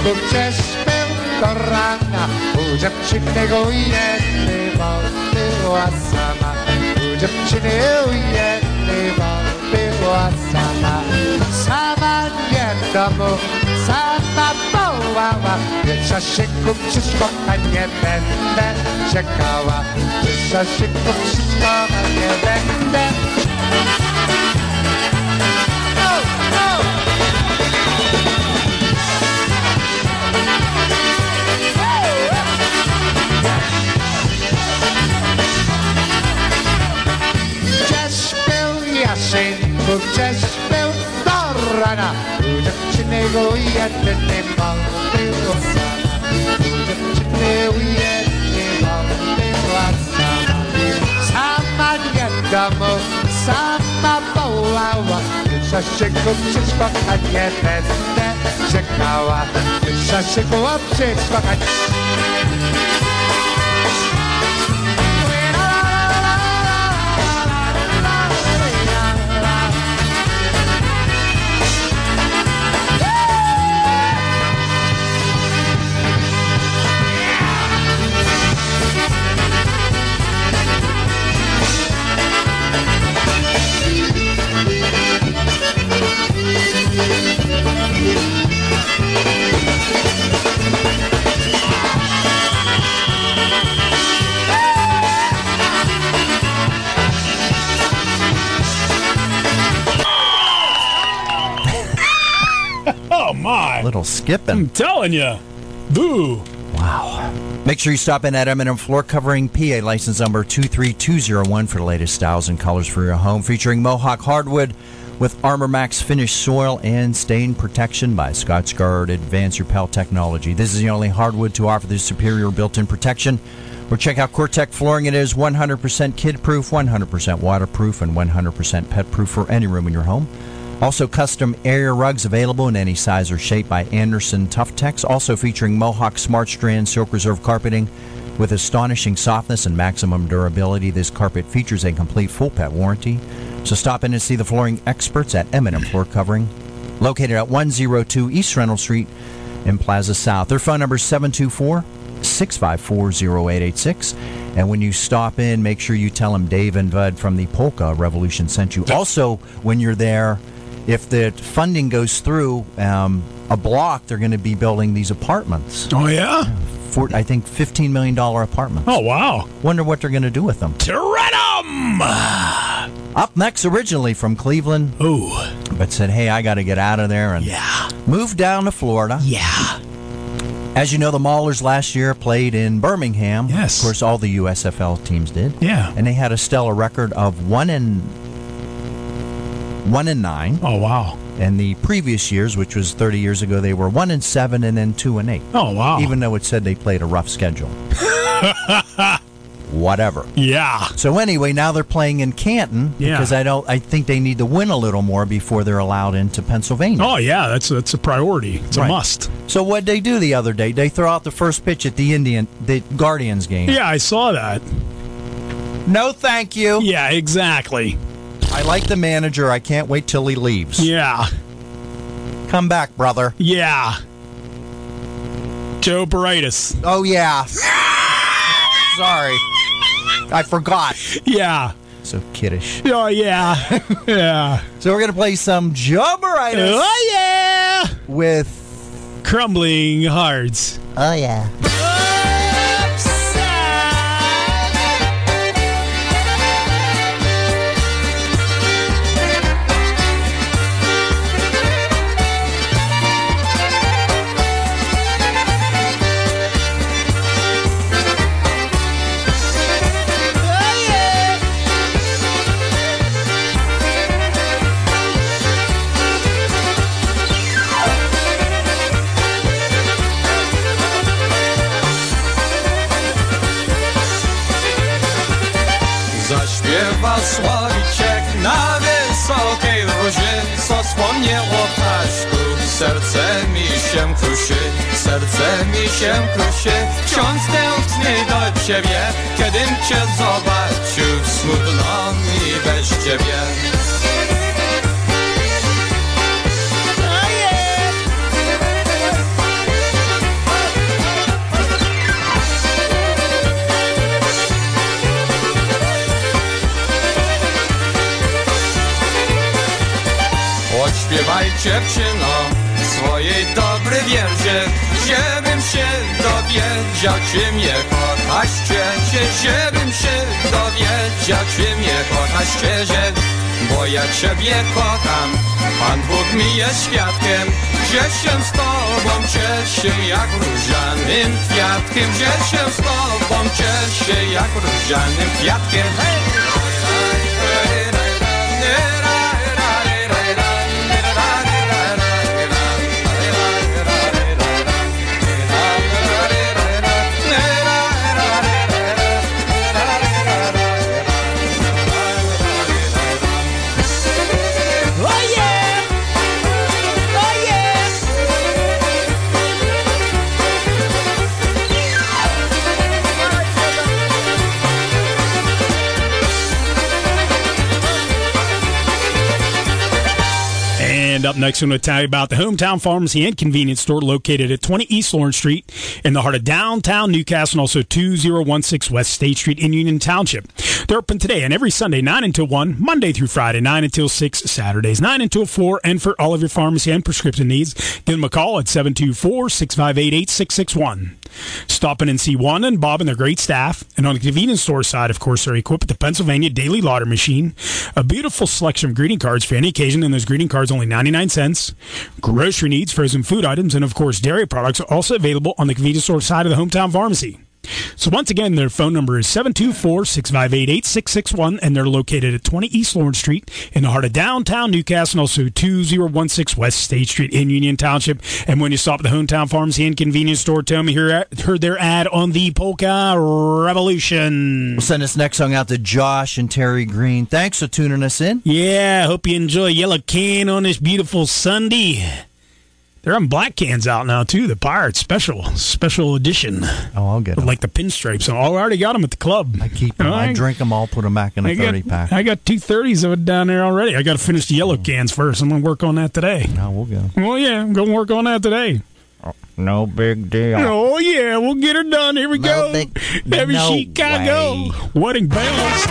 Jasieńku, gdzie śpiał do rana U dziewczyny u jedyny bawiła sama. U dziewczyny u jedyny bawiła sama. Sama nie w domu, sama wołała. Więc Jasieńku przyszło, a nie będę czekała. Więc Jasieńku przyszło, a nie będę do rana. U dziewczyny go jedyny mal było sama. U dziewczyny u jedyny mal była sama. Sama nie w domu, sama wołała. Więc Jasieńku przyszła, a nie będę czekała. Więc Jasieńku przyszła, a nie Little skipping. I'm telling you. Boo. Wow. Make sure you stop in at M&M Floor Covering, PA license number 23201 for the latest styles and colors for your home, featuring Mohawk hardwood with Armor Max finished soil and stain protection by Scotchgard Advanced Repel Technology. This is the only hardwood to offer this superior built-in protection. Or check out COREtec Flooring. It is 100% kid-proof, 100% waterproof, and 100% pet-proof for any room in your home. Also, custom area rugs available in any size or shape by Anderson Techs. Also featuring Mohawk Smart Strand Silk Reserve carpeting with astonishing softness and maximum durability. This carpet features a complete full pet warranty. So stop in and see the flooring experts at M&M Floor Covering, located at 102 East Reynolds Street in Plaza South. Their phone number is 724 654 0886. And when you stop in, make sure you tell them Dave and Bud from the Polka Revolution sent you. Also, when you're there, if the funding goes through um, a block, they're going to be building these apartments. Oh yeah. For I think fifteen million dollar apartments. Oh wow. Wonder what they're going to do with them. Shred 'em! Up next, originally from Cleveland. Ooh. But said, hey, I got to get out of there and Yeah. move down to Florida. Yeah. As you know, the Maulers last year played in Birmingham. Yes. Of course, all the USFL teams did. Yeah. And they had a stellar record of one and one and nine. Oh wow. And the previous years, which was 30 years ago, they were one and seven and then two and eight. Oh wow. Even though it said they played a rough schedule. whatever. Yeah. So anyway, now they're playing in Canton Yeah. because I don't. I think they need to win a little more before they're allowed into Pennsylvania. Oh yeah, that's that's a priority. It's a must. So what they do the other day? They throw out the first pitch at the Indian, the Guardians game. Yeah, I saw that. No, thank you. Yeah, exactly. I like the manager. I can't wait till he leaves. Yeah. Come back, brother. Yeah. Joe Baritis. Oh yeah. Sorry, I forgot. Yeah. So kiddish. Oh yeah. yeah. So we're gonna play some Joe Baritis Oh yeah. with. Crumbling hearts. Oh yeah. Zaśpiewa słowiczek na wysokiej róży Co wspomnie o ptaszku. Serce mi się kruszy Serce mi się kruszy. Wciąż tęsknię do ciebie Kiedym cię zobaczył Smutno mi bez ciebie Odśpiewaj dziewczyno swojej dobry wiersze Żebym się dowiedział czy mnie kochasz szczerze Żebym się dowiedział czy mnie kochasz szczerze Bo ja ciebie kocham Pan Bóg mi jest świadkiem Że się z tobą cieszę jak różanym kwiatkiem Że się z tobą cieszę jak różanym kwiatkiem! Up next, I'm going to tell you about the Hometown Pharmacy and Convenience Store located at 20 East Lawrence Street in the heart of downtown New Castle and also 2016 West State Street in Union Township. They're open today and every Sunday, 9 until 1, Monday through Friday, 9 until 6, Saturdays, 9 until 4. And for all of your pharmacy and prescription needs, give them a call at 724 658 8661. Stop in and see Wanda and Bob and their great staff. And on the convenience store side, of course, they're equipped with the Pennsylvania Daily Lauder Machine, a beautiful selection of greeting cards for any occasion, and those greeting cards only 99 cents. Grocery needs, frozen food items, and of course, dairy products are also available on the convenience store side of the hometown pharmacy. So once again, their phone number is 724-658-8661, and they're located at 20 East Lawrence Street in the heart of downtown New Castle, and also 2016 West State Street in Union Township. And when you stop at the Hometown Pharmacy and Convenience Store, tell me you heard their ad on the Polka Revolution. We'll send this next song out to Josh and Terry Green. Thanks for tuning us in. Yeah, hope you enjoy Yellow Can on this beautiful Sunday. They're on black cans out now too. The Pirates special, special edition. Oh, I'll get them. like the pinstripes. and all. I already got them at the club. I keep them. I drink them all, put them back in a I got, 30 pack. I got two thirties of it down there already. I got to finish the yellow cans first. I'm gonna work on that today. No, we'll go. Well, yeah, I'm gonna work on that today. Oh, no big deal. Oh yeah, we'll get her done. Here we No go. big- Every no Chicago way. wedding bells.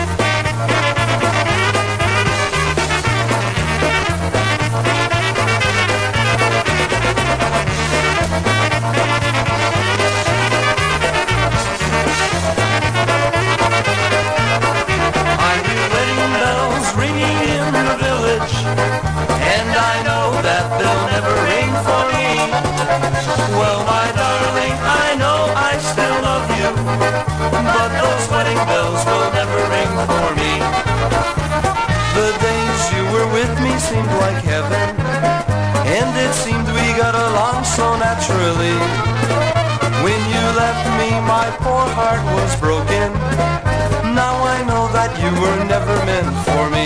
Bells will never ring for me. The days you were with me seemed like heaven, and it seemed we got along so naturally. When you left me, my poor heart was broken. Now I know that you were never meant for me.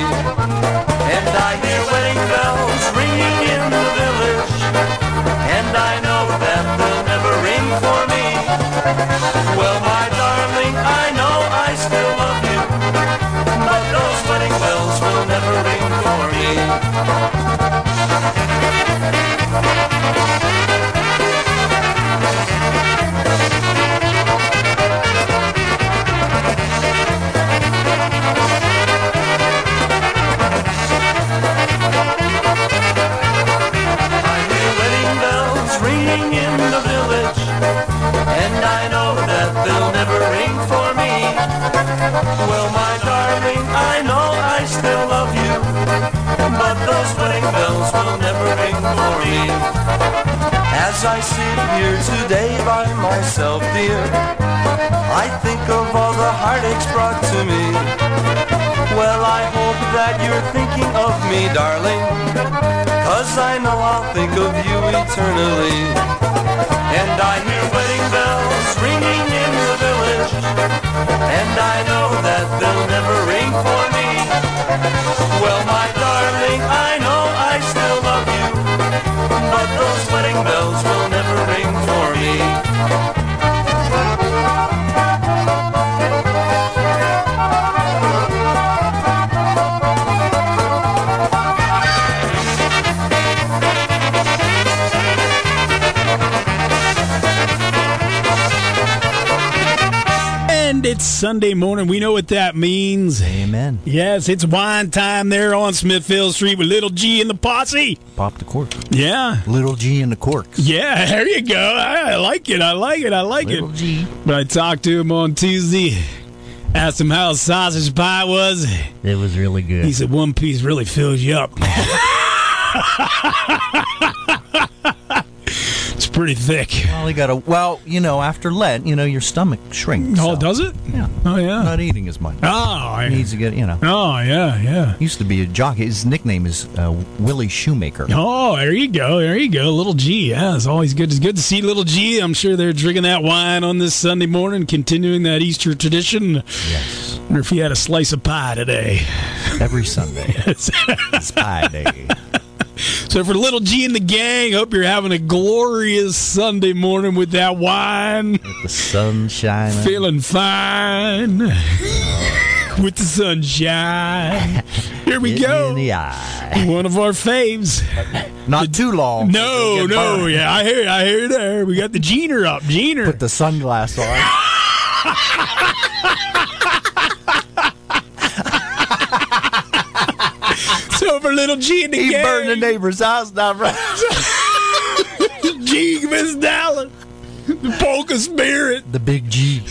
Well, my darling, I know I still love you, bells will never ring for me. As I sit here today by myself, dear, I think of all the heartaches brought to me. Well, I hope that you're thinking of me, darling. Cause I know I'll think of you eternally. And I hear wedding bells ringing in. And I know that they'll never ring for me. Well, my darling, I know I still love you. But those wedding bells will never ring for me. It's Sunday morning. We know what that means. Amen. Yes, it's wine time there on Smithfield Street with Little G and the posse. Pop the cork. Yeah. Little G and the corks. Yeah, there you go. I, like it. I like it. I like Little it. G. But I talked to him on Tuesday, asked him how his sausage pie was. It was really good. He said one piece really fills you up. pretty thick. Well, you gotta. Well, you know, after Lent, you know, your stomach shrinks. Oh, so does it? Yeah. Oh, yeah. Not eating as much. Oh, He needs to get. You know. Oh, yeah, yeah. Used to be a jockey. His nickname is uh, Willie Shoemaker. Oh, there you go. There you go. Little G. Yeah, it's always good. It's good to see Little G. I'm sure they're drinking that wine on this Sunday morning, continuing that Easter tradition. Yes. wonder if he had a slice of pie today. Every Sunday. it's Pie Day. So for Little G and the gang, hope you're having a glorious Sunday morning with that wine. With the sunshine. Feeling fine. with the sunshine. Here we go. the. One of our faves. Not too long. No, no, burned. yeah, I hear, you, I hear you there. We got the Jeaner up, Jeaner. Put the sunglass on. so for Little G and the he gang, burned the neighbor's house down. Right. G Miss Dallas, the polka spirit, The big G.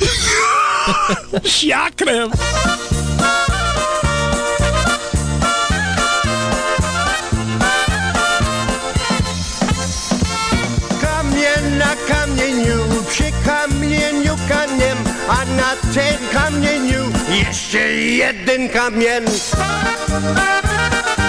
shock them. Kamień na kamieniu, przy kamieniu kamiem, a na tym kamieniu jeszcze jeden kamień.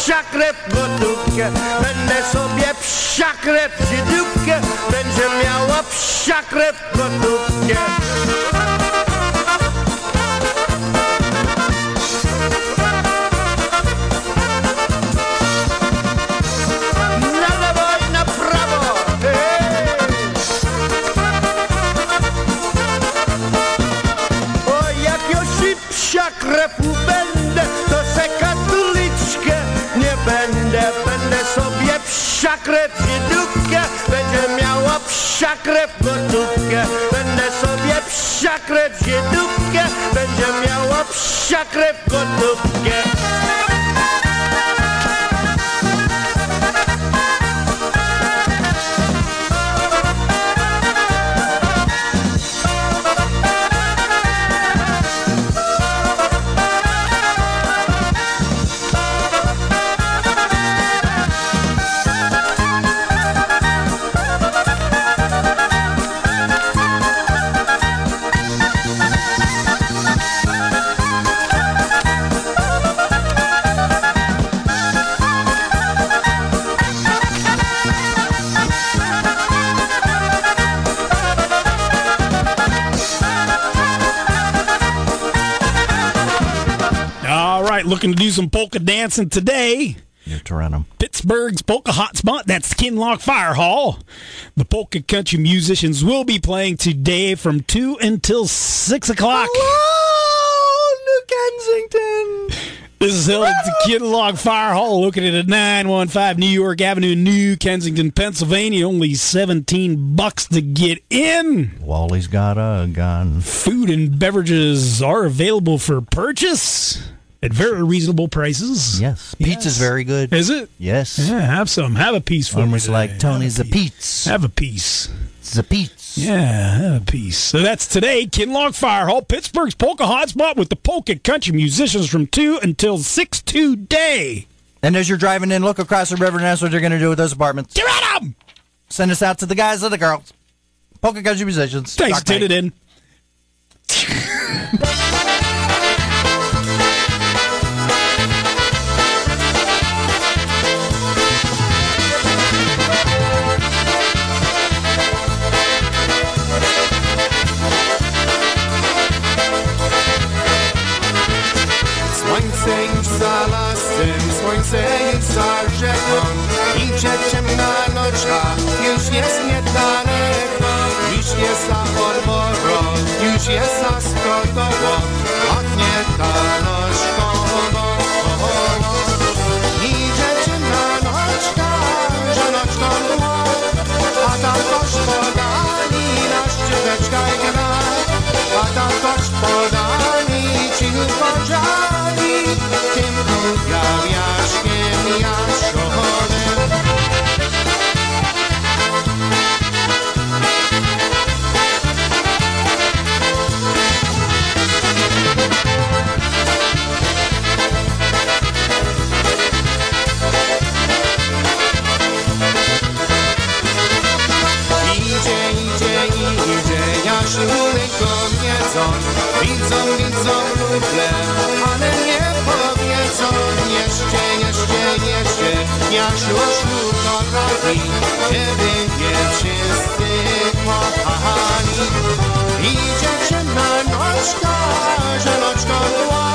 psia krew gotówkę Będę sobie psia krew Żydówkę Będzie miała psia krew gotówkę psia krew gotówkę Będę sobie psia krew żydówkę Będzie miała psia krew gotówkę looking to do some polka dancing today. Near Toronto. Pittsburgh's polka hotspot. That's Kinlock Fire Hall. The polka country musicians will be playing today from two until six o'clock. New Kensington. This is held at the Kinlock Fire Hall, located at 915 New York Avenue, New Kensington, Pennsylvania. Only 17 bucks to get in. Wally's got a gun. Food and beverages are available for purchase at very reasonable prices. Yes. Pizza's very good. Is it? Yes. Yeah, have some. Have a piece for me. Almost like Tony's a Pete's. Have a piece. It's a Pete's. Yeah, have a piece. So that's today, Kinlock Fire Hall, Pittsburgh's polka hotspot with the polka country musicians from 2 until 6 today. And as you're driving in, look across the river, and that's what you're going to do with those apartments. Get them. Send us out to the guys or the girls. Polka Country Musicians. Thanks Knight. tuning in. serce jest zażeną I przeciemna noczka już jest niedaleko Już jest za Ormoro, już jest za Skotowo Odnie ta nożką I dziewczyna noczka, że noczką A tam toż podali na szczyteczka gra A tam toż podali ci pożali tym lubiam ja Widzą, widzą kuple, ale nie co jeszcze, jeszcze, jeszcze Jak szło to robi Kiedy mnie wszyscy kochali Idzie ciemna noczka, żeloczką dła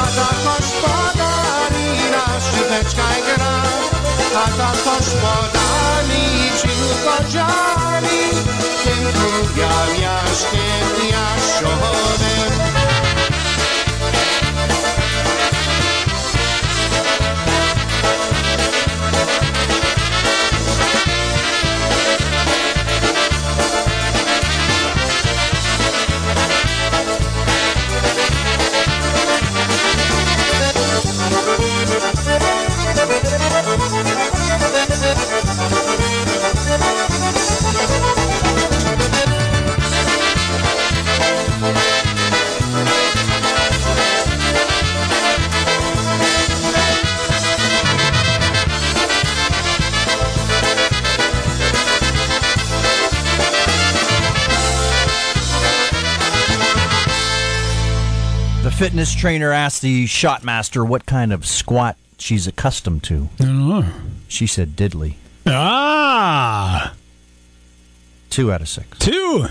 A ta gospodarina szczyteczka gra. A ta gospodarni cicho żali Tym tu ja jaśnie, ja szodem fitness trainer asked the shot master what kind of squat she's accustomed to. I don't know. She said diddly. Ah, Two out of six. two.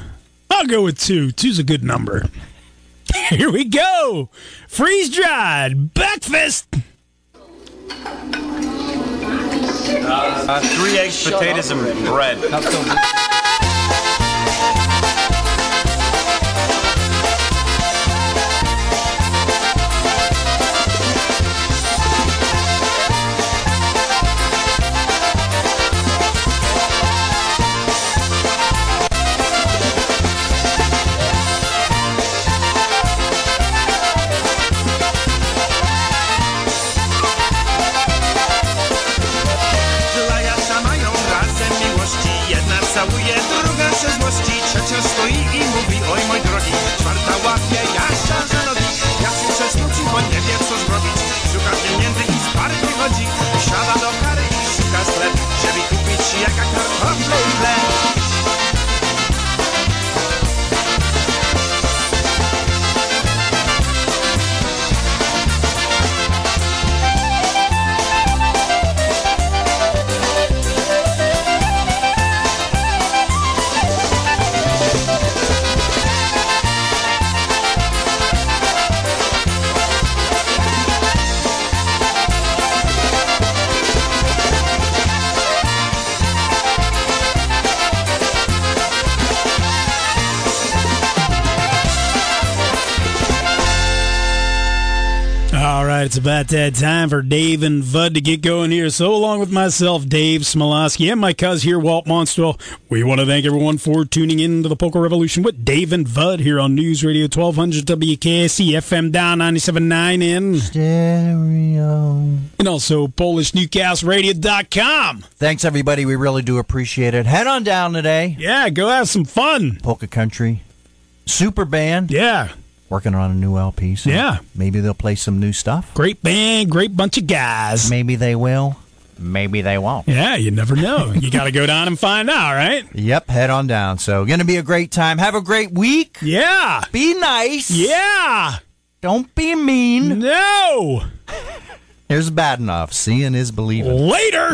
I'll go with two. Two's a good number. Here we go. Freeze dried breakfast. Uh, three eggs, potatoes, and bread. Right, it's about that time for Dave and Bud to get going here. So, along with myself, Dave Smialowski, and my cuz here, Walt Monstwil, we want to thank everyone for tuning in to the Polka Revolution with Dave and Bud here on News Radio 1200 WKST FM down 97.9 in stereo. And also PolishNewcastleRadio.com. Thanks, everybody. We really do appreciate it. Head on down today. Yeah, go have some fun. Polka Country. Super band. Yeah. Working on a new LP. So Yeah. Maybe they'll play some new stuff. Great band, great bunch of guys. Maybe they will. Maybe they won't. Yeah, you never know. you got to go down and find out, right? Yep, head on down. So, going to be a great time. Have a great week. Yeah. Be nice. Yeah. Don't be mean. No. Here's bad enough. Seeing is believing. Later.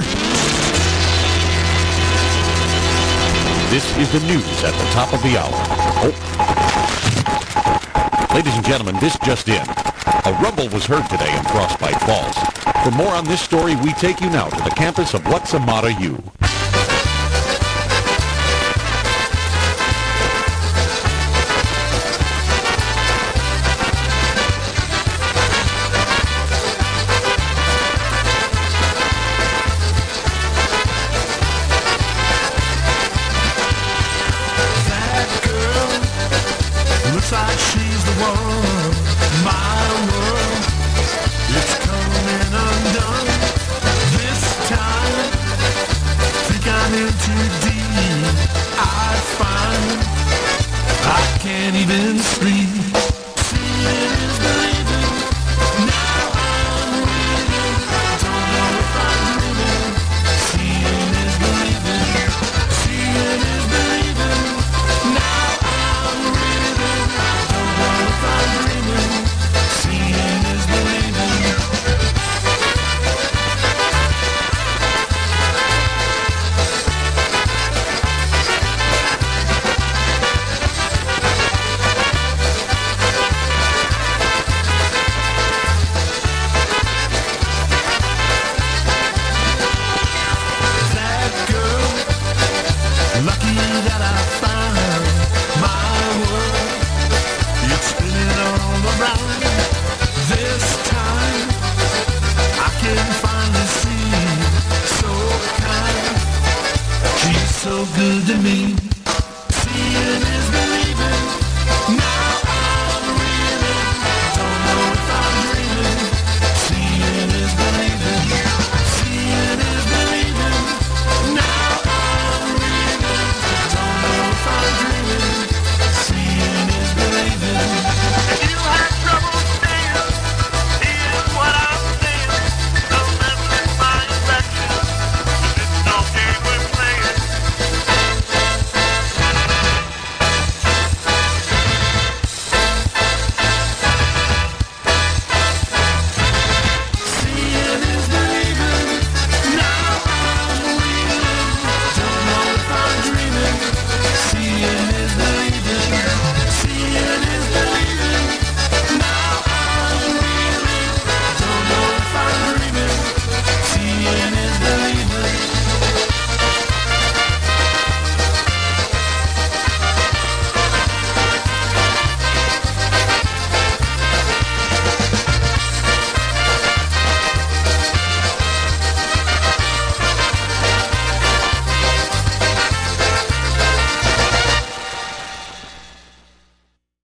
This is the news at the top of the hour. Oh. Ladies and gentlemen, this just in. A rumble was heard today in Frostbite Falls. For more on this story, we take you now to the campus of Wossamotta U.